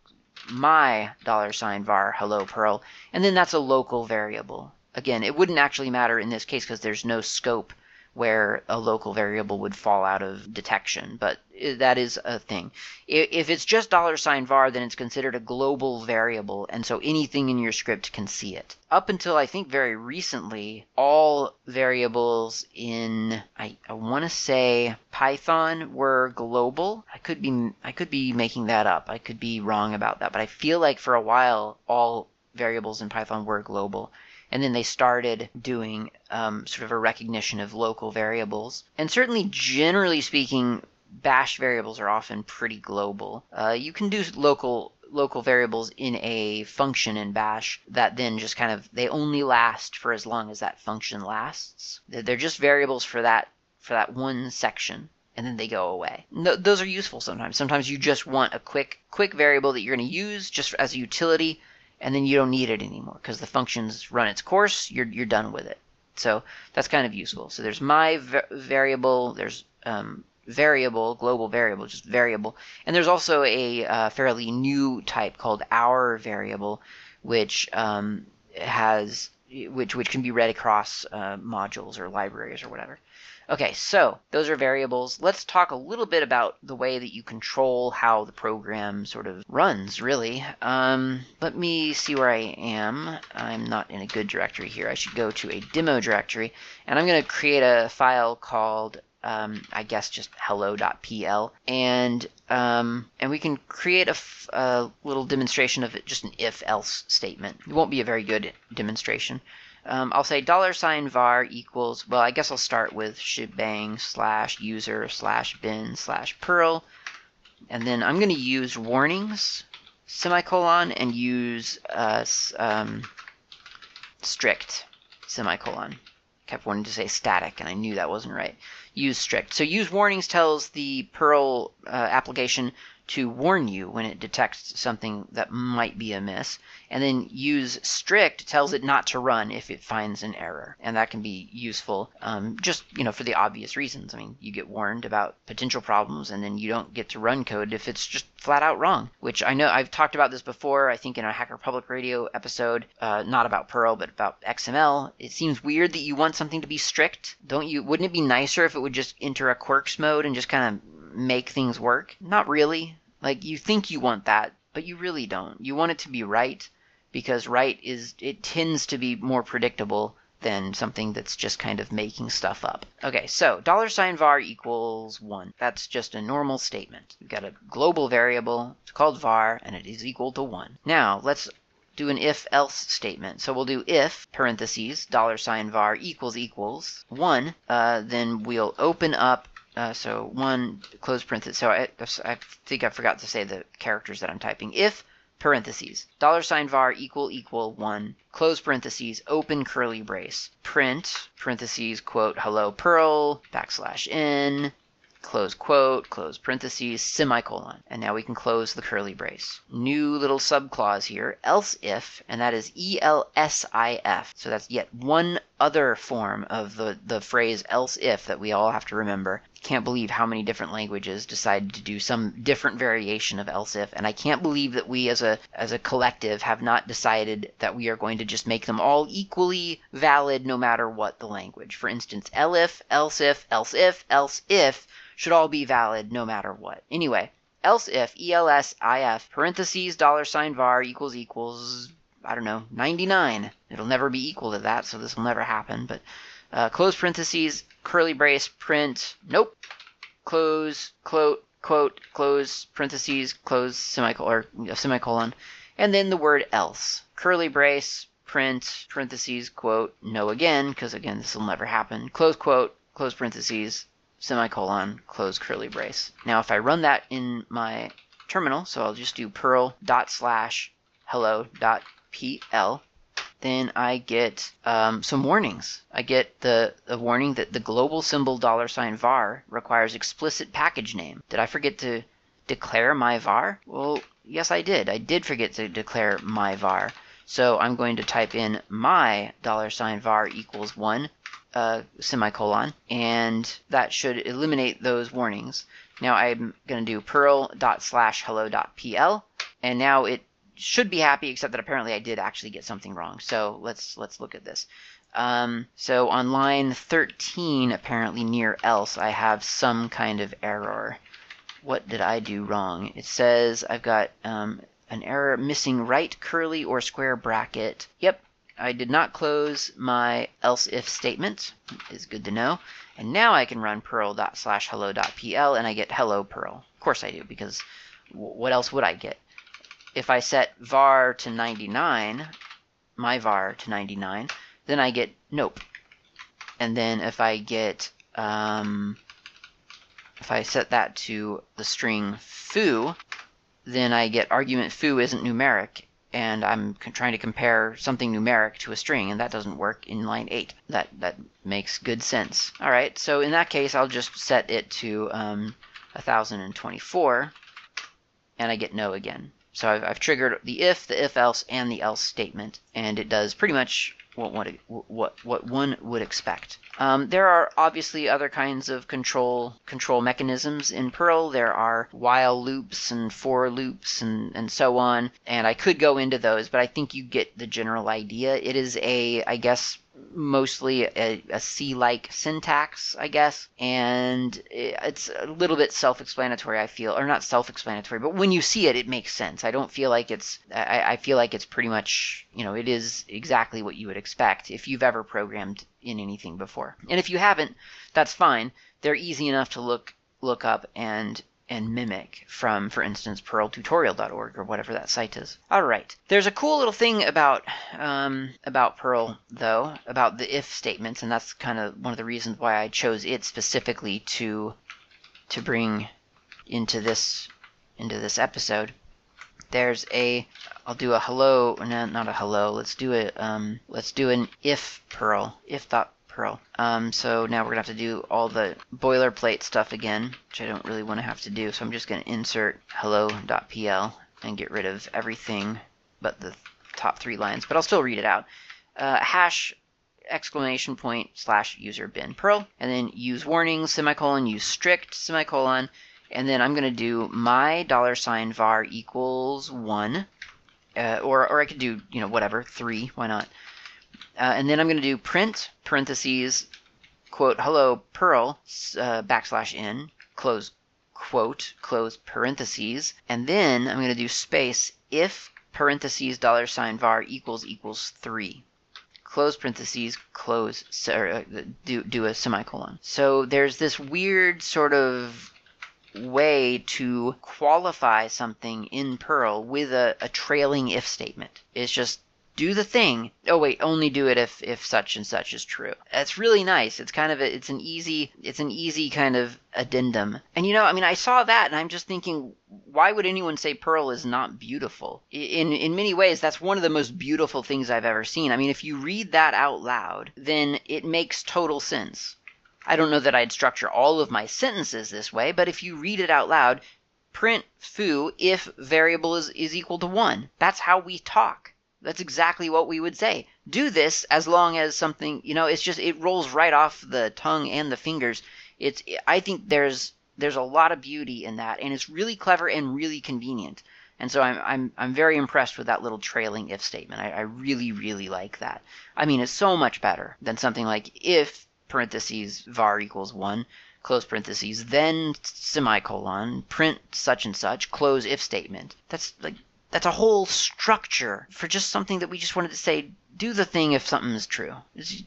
my dollar sign var hello perl, and then that's a local variable. Again, it wouldn't actually matter in this case because there's no scope where a local variable would fall out of detection, but that is a thing. If it's just dollar sign $var, then it's considered a global variable, and so anything in your script can see it. Up until I think very recently, all variables in I, I want to say Python were global. I could be I could be making that up. I could be wrong about that, but I feel like for a while all variables in Python were global and then they started doing um, sort of a recognition of local variables. And certainly, generally speaking, bash variables are often pretty global. Uh, you can do local local variables in a function in bash that then just kind of they only last for as long as that function lasts they're just variables for that for that one section and then they go away no, those are useful sometimes sometimes you just want a quick quick variable that you're going to use just as a utility and then you don't need it anymore because the function's run its course. You're you're done with it. So that's kind of useful. So there's my variable. There's um, variable, global variable, just variable, and there's also a uh, fairly new type called our variable, which um, has which which can be read across uh, modules or libraries or whatever. Okay, so those are variables. Let's talk a little bit about the way that you control how the program sort of runs, really. Um, let me see where I am. I'm not in a good directory here. I should go to a demo directory, and I'm going to create a file called um, I guess just hello.pl, and um, and we can create a, a little demonstration of it, just an if-else statement. It won't be a very good demonstration. Um, I'll say dollar sign var equals, well, I guess I'll start with shebang slash user slash bin slash perl. And then I'm going to use warnings, semicolon, and use uh, um, strict, semicolon. Kept wanting to say static, and I knew that wasn't right. Use strict. So use warnings tells the Perl uh, application to warn you when it detects something that might be amiss. And then use strict tells it not to run if it finds an error. And that can be useful um, just, you know, for the obvious reasons. I mean, you get warned about potential problems and then you don't get to run code if it's just flat out wrong, which I know I've talked about this before, I think in a Hacker Public Radio episode, uh, not about Perl, but about XML. It seems weird that you want something to be strict. Don't you? Wouldn't it be nicer if it would just enter a quirks mode and just kind of make things work? Not really. Like you think you want that, but you really don't. You want it to be right because right is it tends to be more predictable than something that's just kind of making stuff up. Okay, so dollar sign var equals 1. That's just a normal statement. We've got a global variable, it's called var, and it is equal to 1. Now, let's do an if else statement. So we'll do if parentheses dollar sign var equals equals 1, uh, then we'll open up uh, so one close parenthesis. So I, I think I forgot to say the characters that I'm typing. If parentheses dollar sign var equal equal one close parentheses open curly brace print parentheses quote hello perl backslash n close quote, close parentheses, semicolon. And now we can close the curly brace. New little subclause here, else if, and that is E-L-S-I-F. So that's yet one other form of the, the phrase else if that we all have to remember. Can't believe how many different languages decided to do some different variation of else if, and I can't believe that we as a as a collective have not decided that we are going to just make them all equally valid no matter what the language. For instance, elif, else if, else if, else if should all be valid no matter what. Anyway, else if ELSIF parentheses dollar sign var equals equals I don't know 99. It'll never be equal to that, so this will never happen. But uh, close parentheses curly brace print nope. Close quote quote close parentheses close semicolon or semicolon. And then the word else. Curly brace print parentheses quote no again because again this will never happen. Close quote close parentheses semicolon close curly brace. Now if i run that in my terminal so i'll just do perl dot slash hello dot pl then I get um, some warnings. I get the, the warning that the global symbol dollar sign var requires explicit package name. Did I forget to declare my var? Well, yes, I did. I did forget to declare my var. So I'm going to type in my dollar sign var equals one uh, semicolon, and that should eliminate those warnings. Now I'm going to do perl dot slash hello dot pl, and now it should be happy, except that apparently I did actually get something wrong. So let's let's look at this. Um, so on line 13, apparently near else, I have some kind of error. What did I do wrong? It says I've got um, an error missing right curly or square bracket. Yep, I did not close my else if statement. Is good to know. And now I can run perl dot slash hello dot pl and I get hello perl. Of course I do because what else would I get? If I set var to 99, my var to 99, then I get nope. And then if I get, um, if I set that to the string foo, then I get argument foo isn't numeric, and I'm trying to compare something numeric to a string, and that doesn't work in line 8. That, that makes good sense. All right, so in that case, I'll just set it to um, 1024, and I get no again. So I've, I've, triggered the if, the if else, and the else statement, and it does pretty much what what what, what one would expect. Um, there are obviously other kinds of control control mechanisms in Perl. There are while loops and for loops and, and so on, and I could go into those, but I think you get the general idea. It is a, I guess, mostly a, a C-like syntax, I guess, and it's a little bit self-explanatory. I feel, or not self-explanatory, but when you see it, it makes sense. I don't feel like it's. I, I feel like it's pretty much, you know, it is exactly what you would expect if you've ever programmed in anything before. And if you haven't, that's fine. They're easy enough to look look up and and mimic from, for instance, perltutorial.org or whatever that site is. All right. There's a cool little thing about um, about Perl, though, about the if statements, and that's kind of one of the reasons why I chose it specifically to to bring into this into this episode. There's a I'll do a hello, no, not a hello. Let's do it. Um, let's do an if Perl, if dot Perl. Um, so now we're going to have to do all the boilerplate stuff again, which I don't really want to have to do. So I'm just going to insert hello.pl and get rid of everything but the top three lines, but I'll still read it out. Uh, hash exclamation point slash user bin perl, and then use warnings, semicolon, use strict, semicolon, and then I'm going to do my dollar sign var equals one, uh, or, or I could do, you know, whatever, three, why not? Uh, and then I'm going to do print parentheses quote hello Perl uh, backslash n close quote close parentheses and then I'm going to do space if parentheses dollar sign var equals equals three close parentheses close or, uh, do do a semicolon. So there's this weird sort of way to qualify something in Perl with a, a trailing if statement. It's just do the thing. Oh wait, only do it if if such and such is true. That's really nice. It's kind of a, it's an easy it's an easy kind of addendum. And you know, I mean, I saw that and I'm just thinking, why would anyone say Perl is not beautiful? In in many ways, that's one of the most beautiful things I've ever seen. I mean, if you read that out loud, then it makes total sense. I don't know that I'd structure all of my sentences this way, but if you read it out loud, print foo if variable is, is equal to 1. That's how we talk. That's exactly what we would say. Do this as long as something, you know, it's just it rolls right off the tongue and the fingers. It's I think there's there's a lot of beauty in that and it's really clever and really convenient. And so I'm I'm I'm very impressed with that little trailing if statement. I, I really, really like that. I mean it's so much better than something like if parentheses var equals one close parentheses, then semicolon, print such and such, close if statement. That's like that's a whole structure for just something that we just wanted to say do the thing if something is true. Just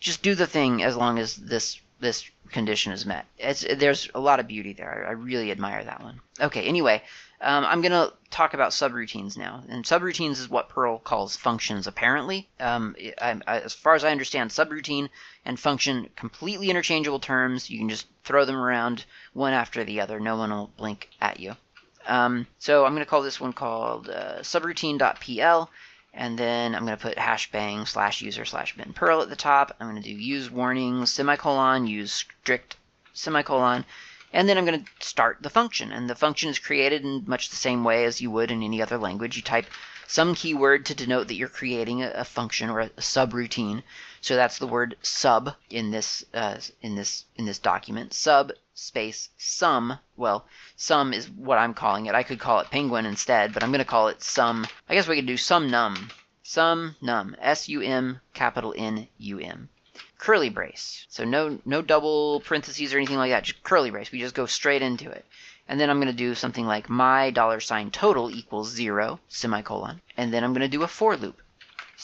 just, do the thing as long as this this condition is met. It's, there's a lot of beauty there. I, I really admire that one. Okay, anyway, um, I'm going to talk about subroutines now. And subroutines is what Perl calls functions, apparently. Um, I, I, as far as I understand, subroutine and function, completely interchangeable terms. You can just throw them around one after the other. No one will blink at you. Um, so I'm going to call this one called uh, subroutine.pl. And then I'm going to put hashbang slash user slash bin Perl at the top. I'm going to do use warnings, semicolon, use strict semicolon. And then I'm going to start the function. And the function is created in much the same way as you would in any other language. You type some keyword to denote that you're creating a, a function or a, a subroutine. So that's the word sub in this uh, in this in this document. Sub space sum. Well, sum is what I'm calling it. I could call it penguin instead, but I'm going to call it sum. I guess we could do sum num. Sum num. S U M capital N U M. Curly brace. So no no double parentheses or anything like that. Just curly brace. We just go straight into it. And then I'm going to do something like my dollar sign total equals zero, semicolon. And then I'm going to do a for loop.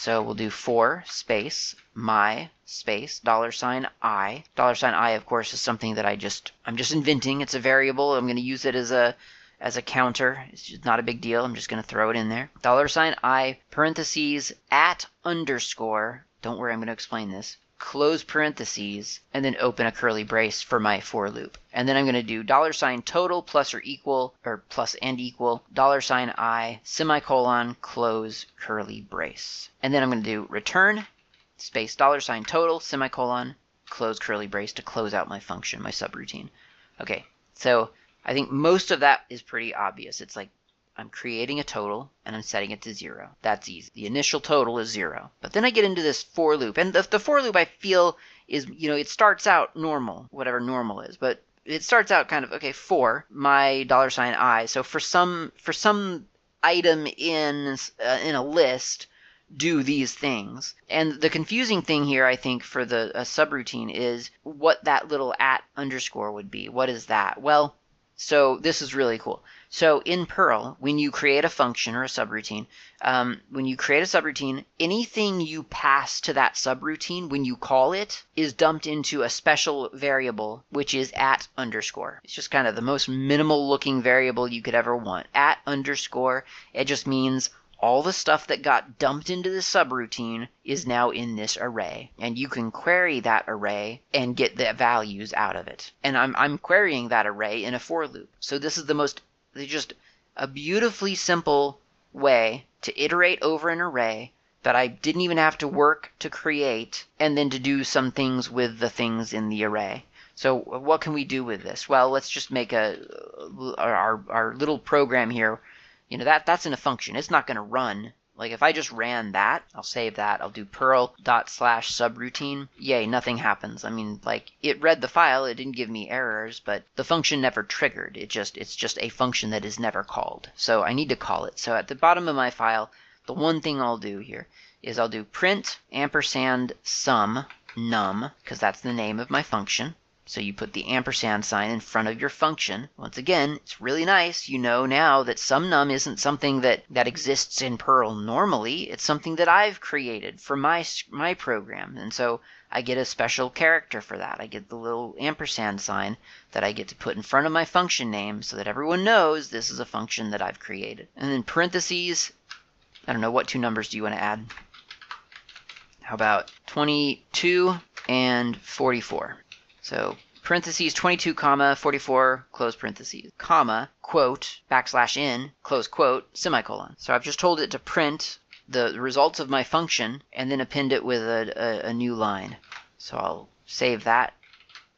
So we'll do for space my space dollar sign i. Dollar sign i, of course, is something that I just I'm just inventing. It's a variable. I'm going to use it as a as a counter. It's not a big deal. I'm just going to throw it in there. Dollar sign i parentheses at underscore. Don't worry, I'm going to explain this close parentheses, and then open a curly brace for my for loop. And then I'm going to do dollar sign total plus or equal, or plus and equal, dollar sign i, semicolon, close curly brace. And then I'm going to do return, space dollar sign total, semicolon, close curly brace to close out my function, my subroutine. Okay, so I think most of that is pretty obvious. It's like I'm creating a total and I'm setting it to zero. That's easy. The initial total is zero. But then I get into this for loop. And the, the for loop I feel is, you know, it starts out normal, whatever normal is. But it starts out kind of, okay, for my dollar sign i. So for some, for some item in, uh, in a list, do these things. And the confusing thing here, I think, for the subroutine is what that little at underscore would be. What is that? Well, so this is really cool. So in Perl, when you create a function or a subroutine, um, when you create a subroutine, anything you pass to that subroutine when you call it is dumped into a special variable, which is at underscore. It's just kind of the most minimal looking variable you could ever want. At underscore, it just means all the stuff that got dumped into the subroutine is now in this array. And you can query that array and get the values out of it. And I'm, I'm querying that array in a for loop. So this is the most they're just a beautifully simple way to iterate over an array that I didn't even have to work to create and then to do some things with the things in the array. So what can we do with this? Well, let's just make a our our little program here. You know that that's in a function. It's not going to run like if I just ran that, I'll save that. I'll do perl dot slash subroutine. Yay, nothing happens. I mean, like it read the file, it didn't give me errors, but the function never triggered. It just it's just a function that is never called. So I need to call it. So at the bottom of my file, the one thing I'll do here is I'll do print ampersand sum num because that's the name of my function. So you put the ampersand sign in front of your function. Once again, it's really nice. You know now that sum num isn't something that, that exists in Perl normally. It's something that I've created for my, my program. And so I get a special character for that. I get the little ampersand sign that I get to put in front of my function name so that everyone knows this is a function that I've created. And then parentheses, I don't know, what two numbers do you want to add? How about 22 and 44? So parentheses 22 comma 44 close parentheses comma quote backslash n close quote semicolon. So I've just told it to print the results of my function and then append it with a, a, a new line. So I'll save that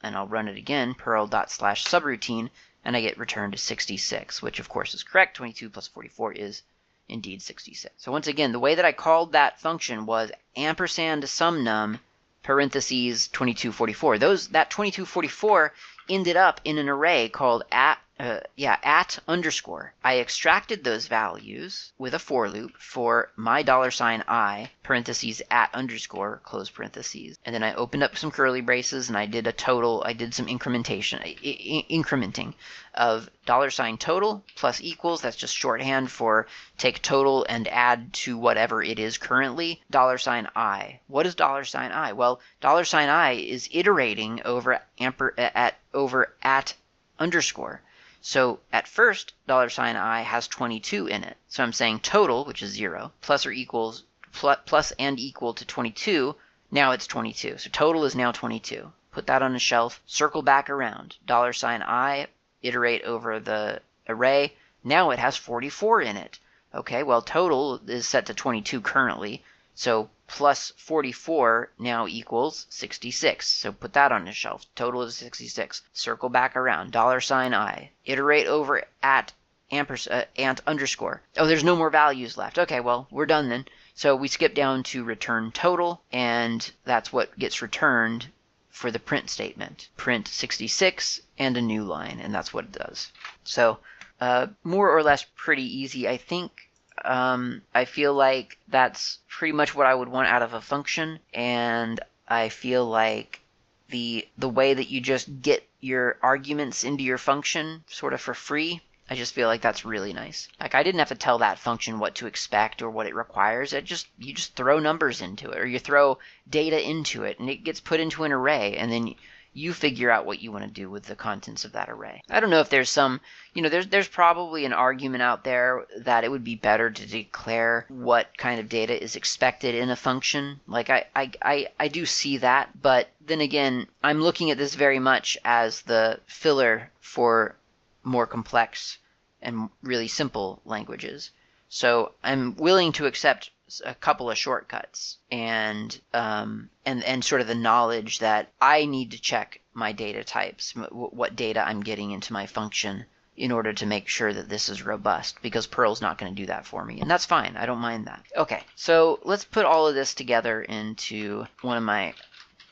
and I'll run it again perl dot slash subroutine and I get returned to 66 which of course is correct 22 plus 44 is indeed 66. So once again the way that I called that function was ampersand sum num parentheses 2244. Those that 2244 ended up in an array called at uh, yeah, at underscore. I extracted those values with a for loop for my dollar sign i parentheses at underscore close parentheses, and then I opened up some curly braces and I did a total. I did some incrementation, I- I- incrementing of dollar sign total plus equals. That's just shorthand for take total and add to whatever it is currently. Dollar sign i. What is dollar sign i? Well, dollar sign i is iterating over amper at over at underscore. So at first, dollar sign $i has 22 in it. So I'm saying total, which is 0, plus or equals, plus, plus and equal to 22, now it's 22. So total is now 22. Put that on a shelf, circle back around. Dollar sign $i, iterate over the array. Now it has 44 in it. Okay, well, total is set to 22 currently. So plus 44 now equals 66. So put that on the shelf. Total is 66. Circle back around. Dollar sign I. Iterate over at ampers, uh, ant underscore. Oh, there's no more values left. Okay, well, we're done then. So we skip down to return total, and that's what gets returned for the print statement. Print 66 and a new line, and that's what it does. So uh, more or less pretty easy. I think um, I feel like that's pretty much what I would want out of a function, and I feel like the the way that you just get your arguments into your function sort of for free. I just feel like that's really nice. Like I didn't have to tell that function what to expect or what it requires. It just you just throw numbers into it or you throw data into it and it gets put into an array and then you figure out what you want to do with the contents of that array. I don't know if there's some, you know, there's there's probably an argument out there that it would be better to declare what kind of data is expected in a function. Like I I I, I do see that, but then again, I'm looking at this very much as the filler for more complex and really simple languages. So I'm willing to accept a couple of shortcuts and um, and and sort of the knowledge that I need to check my data types, what data I'm getting into my function in order to make sure that this is robust because Perl's not going to do that for me. And that's fine. I don't mind that. Okay, so let's put all of this together into one of my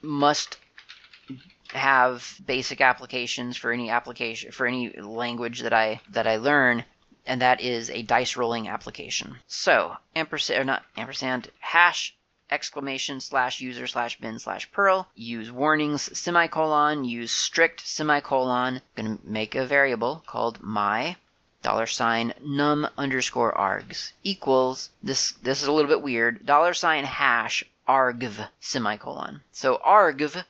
must have basic applications for any application for any language that I that I learn and that is a dice rolling application. So, ampersand, or not ampersand, hash exclamation slash user slash bin slash perl, use warnings semicolon, use strict semicolon, gonna make a variable called my dollar sign num underscore args equals this this is a little bit weird dollar sign hash argv semicolon so argv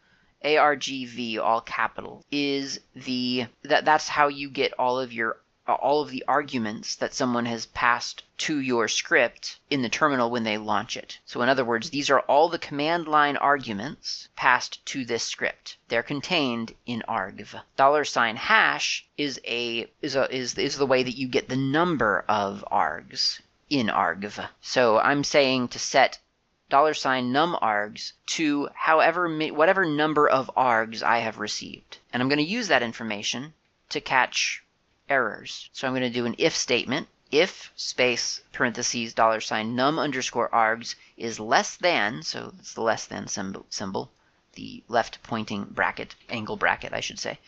argv all capital is the that that's how you get all of your all of the arguments that someone has passed to your script in the terminal when they launch it. So in other words, these are all the command line arguments passed to this script. They're contained in argv. Dollar sign hash is a is a is is the way that you get the number of args in argv. So I'm saying to set dollar sign num args to however whatever number of args I have received. And I'm going to use that information to catch errors. So I'm going to do an if statement. If space parentheses dollar sign num underscore args is less than, so it's the less than symbol, symbol the left pointing bracket, angle bracket, I should say,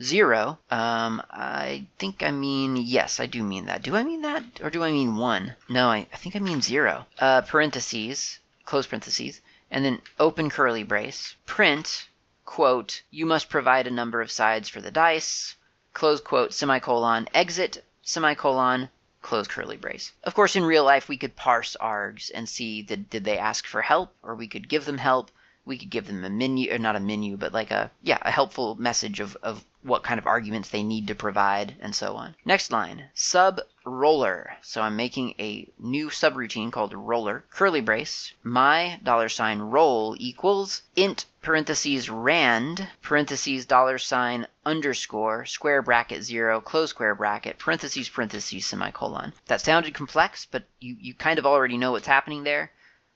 zero. Um, I think I mean, yes, I do mean that. Do I mean that? Or do I mean one? No, I, I think I mean zero. Uh, parentheses, close parentheses, and then open curly brace, print, quote, you must provide a number of sides for the dice, close quote, semicolon, exit, semicolon, close curly brace. Of course, in real life, we could parse args and see that did they ask for help, or we could give them help. We could give them a menu, or not a menu, but like a yeah, a helpful message of of what kind of arguments they need to provide, and so on. Next line, sub roller. So I'm making a new subroutine called roller, curly brace, my dollar sign roll equals int parentheses rand parentheses dollar sign underscore square bracket zero close square bracket parentheses parentheses semicolon. That sounded complex, but you, you kind of already know what's happening there.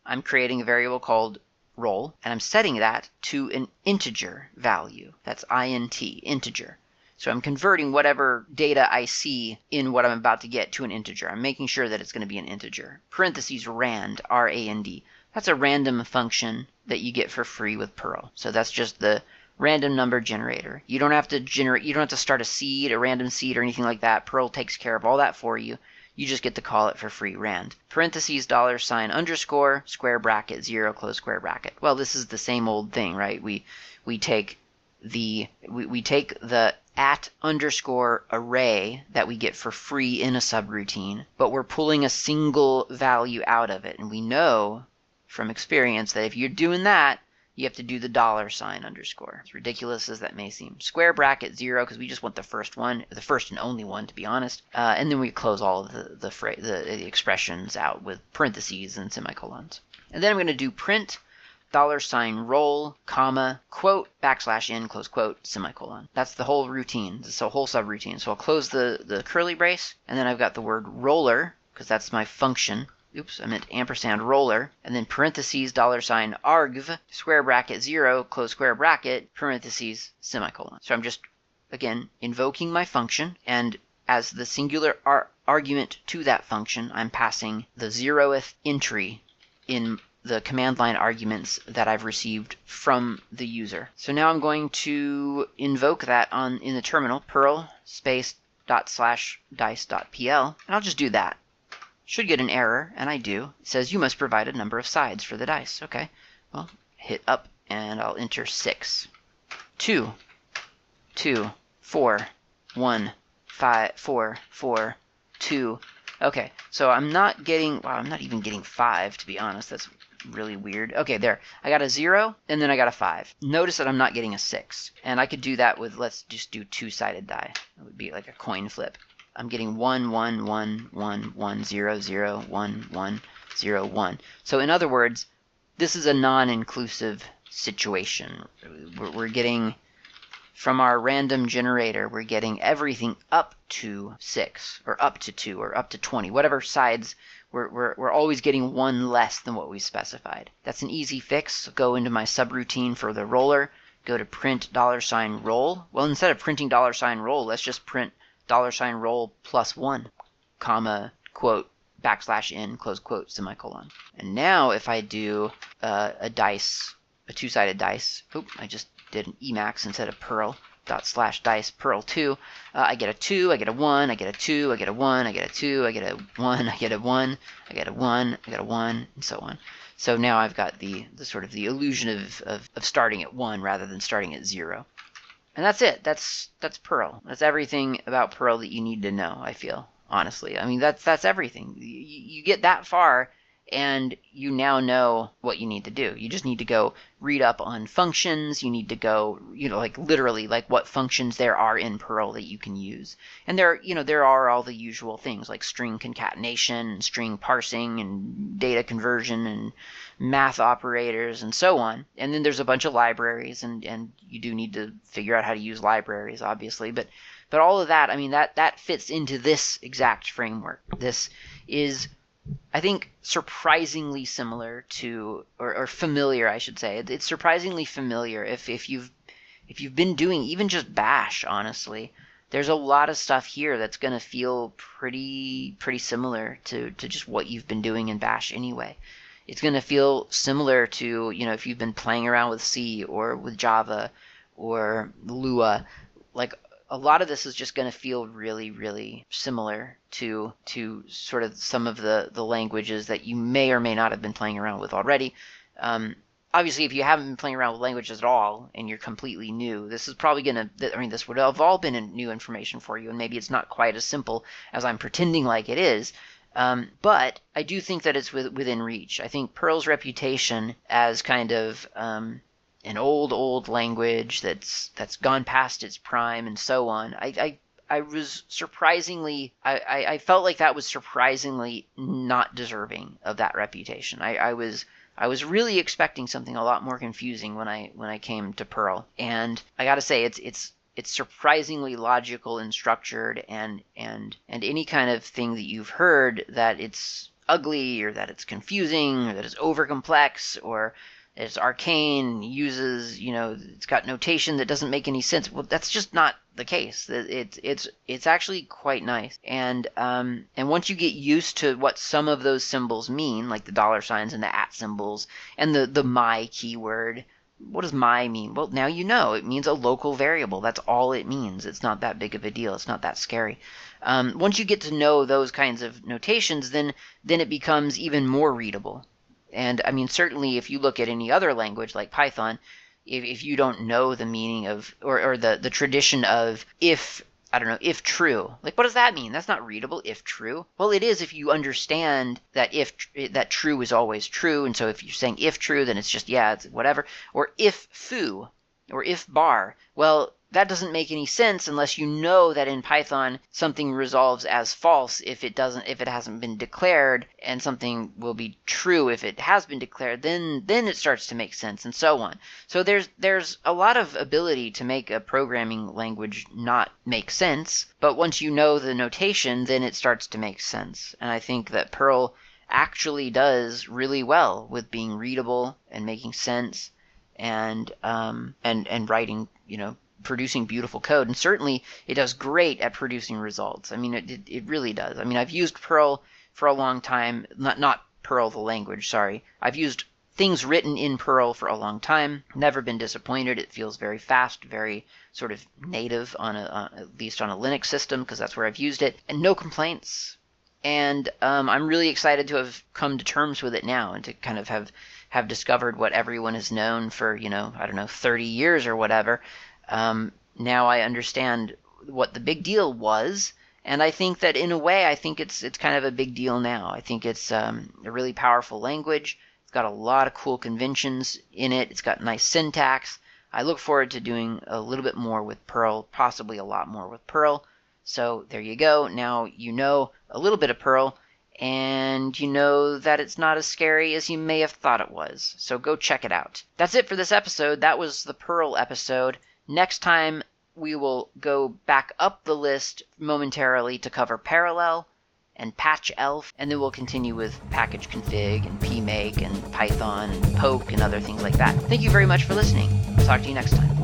I'm creating a variable called roll, and I'm setting that to an integer value. That's int, integer. So I'm converting whatever data I see in what I'm about to get to an integer. I'm making sure that it's going to be an integer. Parentheses rand, R-A-N-D. That's a random function that you get for free with Perl. So that's just the random number generator. You don't have to generate. You don't have to start a seed, a random seed, or anything like that. Perl takes care of all that for you. You just get to call it for free rand. Parentheses, dollar sign, underscore, square bracket, zero, close square bracket. Well, this is the same old thing, right? We we take the we, we take the at underscore array that we get for free in a subroutine, but we're pulling a single value out of it. And we know from experience that if you're doing that, you have to do the dollar sign underscore. As ridiculous as that may seem. Square bracket zero, because we just want the first one, the first and only one, to be honest. Uh, and then we close all of the, the, fra- the, the expressions out with parentheses and semicolons. And then I'm going to do print dollar sign roll, comma, quote, backslash in, close quote, semicolon. That's the whole routine. It's a whole subroutine. So I'll close the, the curly brace, and then I've got the word roller, because that's my function, oops, I meant ampersand roller, and then parentheses, dollar sign argv, square bracket zero, close square bracket, parentheses, semicolon. So I'm just, again, invoking my function, and as the singular ar- argument to that function, I'm passing the zeroth entry in the command line arguments that I've received from the user. So now I'm going to invoke that on in the terminal, perl space dot slash dice dot pl, and I'll just do that. Should get an error, and I do. It says you must provide a number of sides for the dice. Okay, well, hit up and I'll enter six. two, two, four, one, five, four, four, two. Okay, so I'm not getting, wow, I'm not even getting five, to be honest. That's really weird. Okay, there. I got a zero, and then I got a five. Notice that I'm not getting a six. And I could do that with, let's just do two-sided die. It would be like a coin flip. I'm getting one, one, one, one, one, zero, zero, one, one, zero, one. So in other words, this is a non-inclusive situation. We're, we're getting from our random generator, we're getting everything up to six, or up to two, or up to 20, whatever sides. We're, we're, we're always getting one less than what we specified. That's an easy fix. Go into my subroutine for the roller, go to print dollar sign roll. Well, instead of printing dollar sign roll, let's just print dollar sign roll plus one, comma, quote, backslash in, close quote, semicolon. And now if I do uh, a dice, a two-sided dice, oop, I just did an Emacs instead of Perl, dot slash dice Perl 2, uh, I get a 2, I get a 1, I get a 2, I get a 1, I get a 2, I get a 1, I get a 1, I get a 1, I get a 1, and so on. So now I've got the, the sort of the illusion of, of, of starting at 1 rather than starting at 0. And that's it. That's that's Perl. That's everything about Perl that you need to know. I feel honestly. I mean, that's that's everything. You, you get that far, and you now know what you need to do. You just need to go read up on functions. You need to go, you know, like literally, like what functions there are in Perl that you can use. And there, you know, there are all the usual things like string concatenation, and string parsing, and data conversion, and math operators, and so on. And then there's a bunch of libraries, and and you do need to figure out how to use libraries, obviously. But but all of that, I mean, that that fits into this exact framework. This is I think surprisingly similar to, or, or familiar, I should say. It's surprisingly familiar if, if you've if you've been doing even just Bash, honestly. There's a lot of stuff here that's going to feel pretty pretty similar to, to just what you've been doing in Bash anyway. It's going to feel similar to, you know, if you've been playing around with C or with Java or Lua, like a lot of this is just going to feel really, really similar to to sort of some of the the languages that you may or may not have been playing around with already. Um, obviously, if you haven't been playing around with languages at all and you're completely new, this is probably going to. I mean, this would have all been new information for you, and maybe it's not quite as simple as I'm pretending like it is. Um, but I do think that it's with, within reach. I think Perl's reputation as kind of um, an old old language that's that's gone past its prime and so on. I I, I was surprisingly I, I, I felt like that was surprisingly not deserving of that reputation. I, I was I was really expecting something a lot more confusing when I when I came to Perl. And I gotta say it's it's it's surprisingly logical and structured and and and any kind of thing that you've heard that it's ugly or that it's confusing or that it's over complex or it's arcane, uses, you know, it's got notation that doesn't make any sense. Well, that's just not the case. It's it's it's actually quite nice. And um and once you get used to what some of those symbols mean, like the dollar signs and the at symbols and the the my keyword, what does my mean? Well, now you know. It means a local variable. That's all it means. It's not that big of a deal. It's not that scary. Um, once you get to know those kinds of notations, then then it becomes even more readable. And I mean, certainly, if you look at any other language like Python, if, if you don't know the meaning of or, or the the tradition of if I don't know, if true. Like, what does that mean? That's not readable, if true. Well, it is if you understand that if that true is always true, and so if you're saying if true, then it's just yeah, it's whatever. Or if foo, or if bar. Well, that doesn't make any sense unless you know that in Python something resolves as false if it doesn't if it hasn't been declared and something will be true if it has been declared then then it starts to make sense and so on. So there's there's a lot of ability to make a programming language not make sense, but once you know the notation then it starts to make sense. And I think that Perl actually does really well with being readable and making sense and um, and and writing you know producing beautiful code. And certainly it does great at producing results. I mean, it, it, it really does. I mean, I've used Perl for a long time, not, not Perl the language, sorry. I've used things written in Perl for a long time. Never been disappointed. It feels very fast, very sort of native on a, uh, at least on a Linux system because that's where I've used it, and no complaints. And um, I'm really excited to have come to terms with it now and to kind of have have discovered what everyone has known for you know I don't know 30 years or whatever. Um, now I understand what the big deal was, and I think that in a way, I think it's it's kind of a big deal now. I think it's um, a really powerful language. It's got a lot of cool conventions in it. It's got nice syntax. I look forward to doing a little bit more with Perl, possibly a lot more with Perl. So there you go. Now you know a little bit of Perl, and you know that it's not as scary as you may have thought it was. So go check it out. That's it for this episode. That was the Perl episode. Next time, we will go back up the list momentarily to cover Parallel and patchelf, and then we'll continue with package config and pmake and Python and poke and other things like that. Thank you very much for listening. I'll talk to you next time.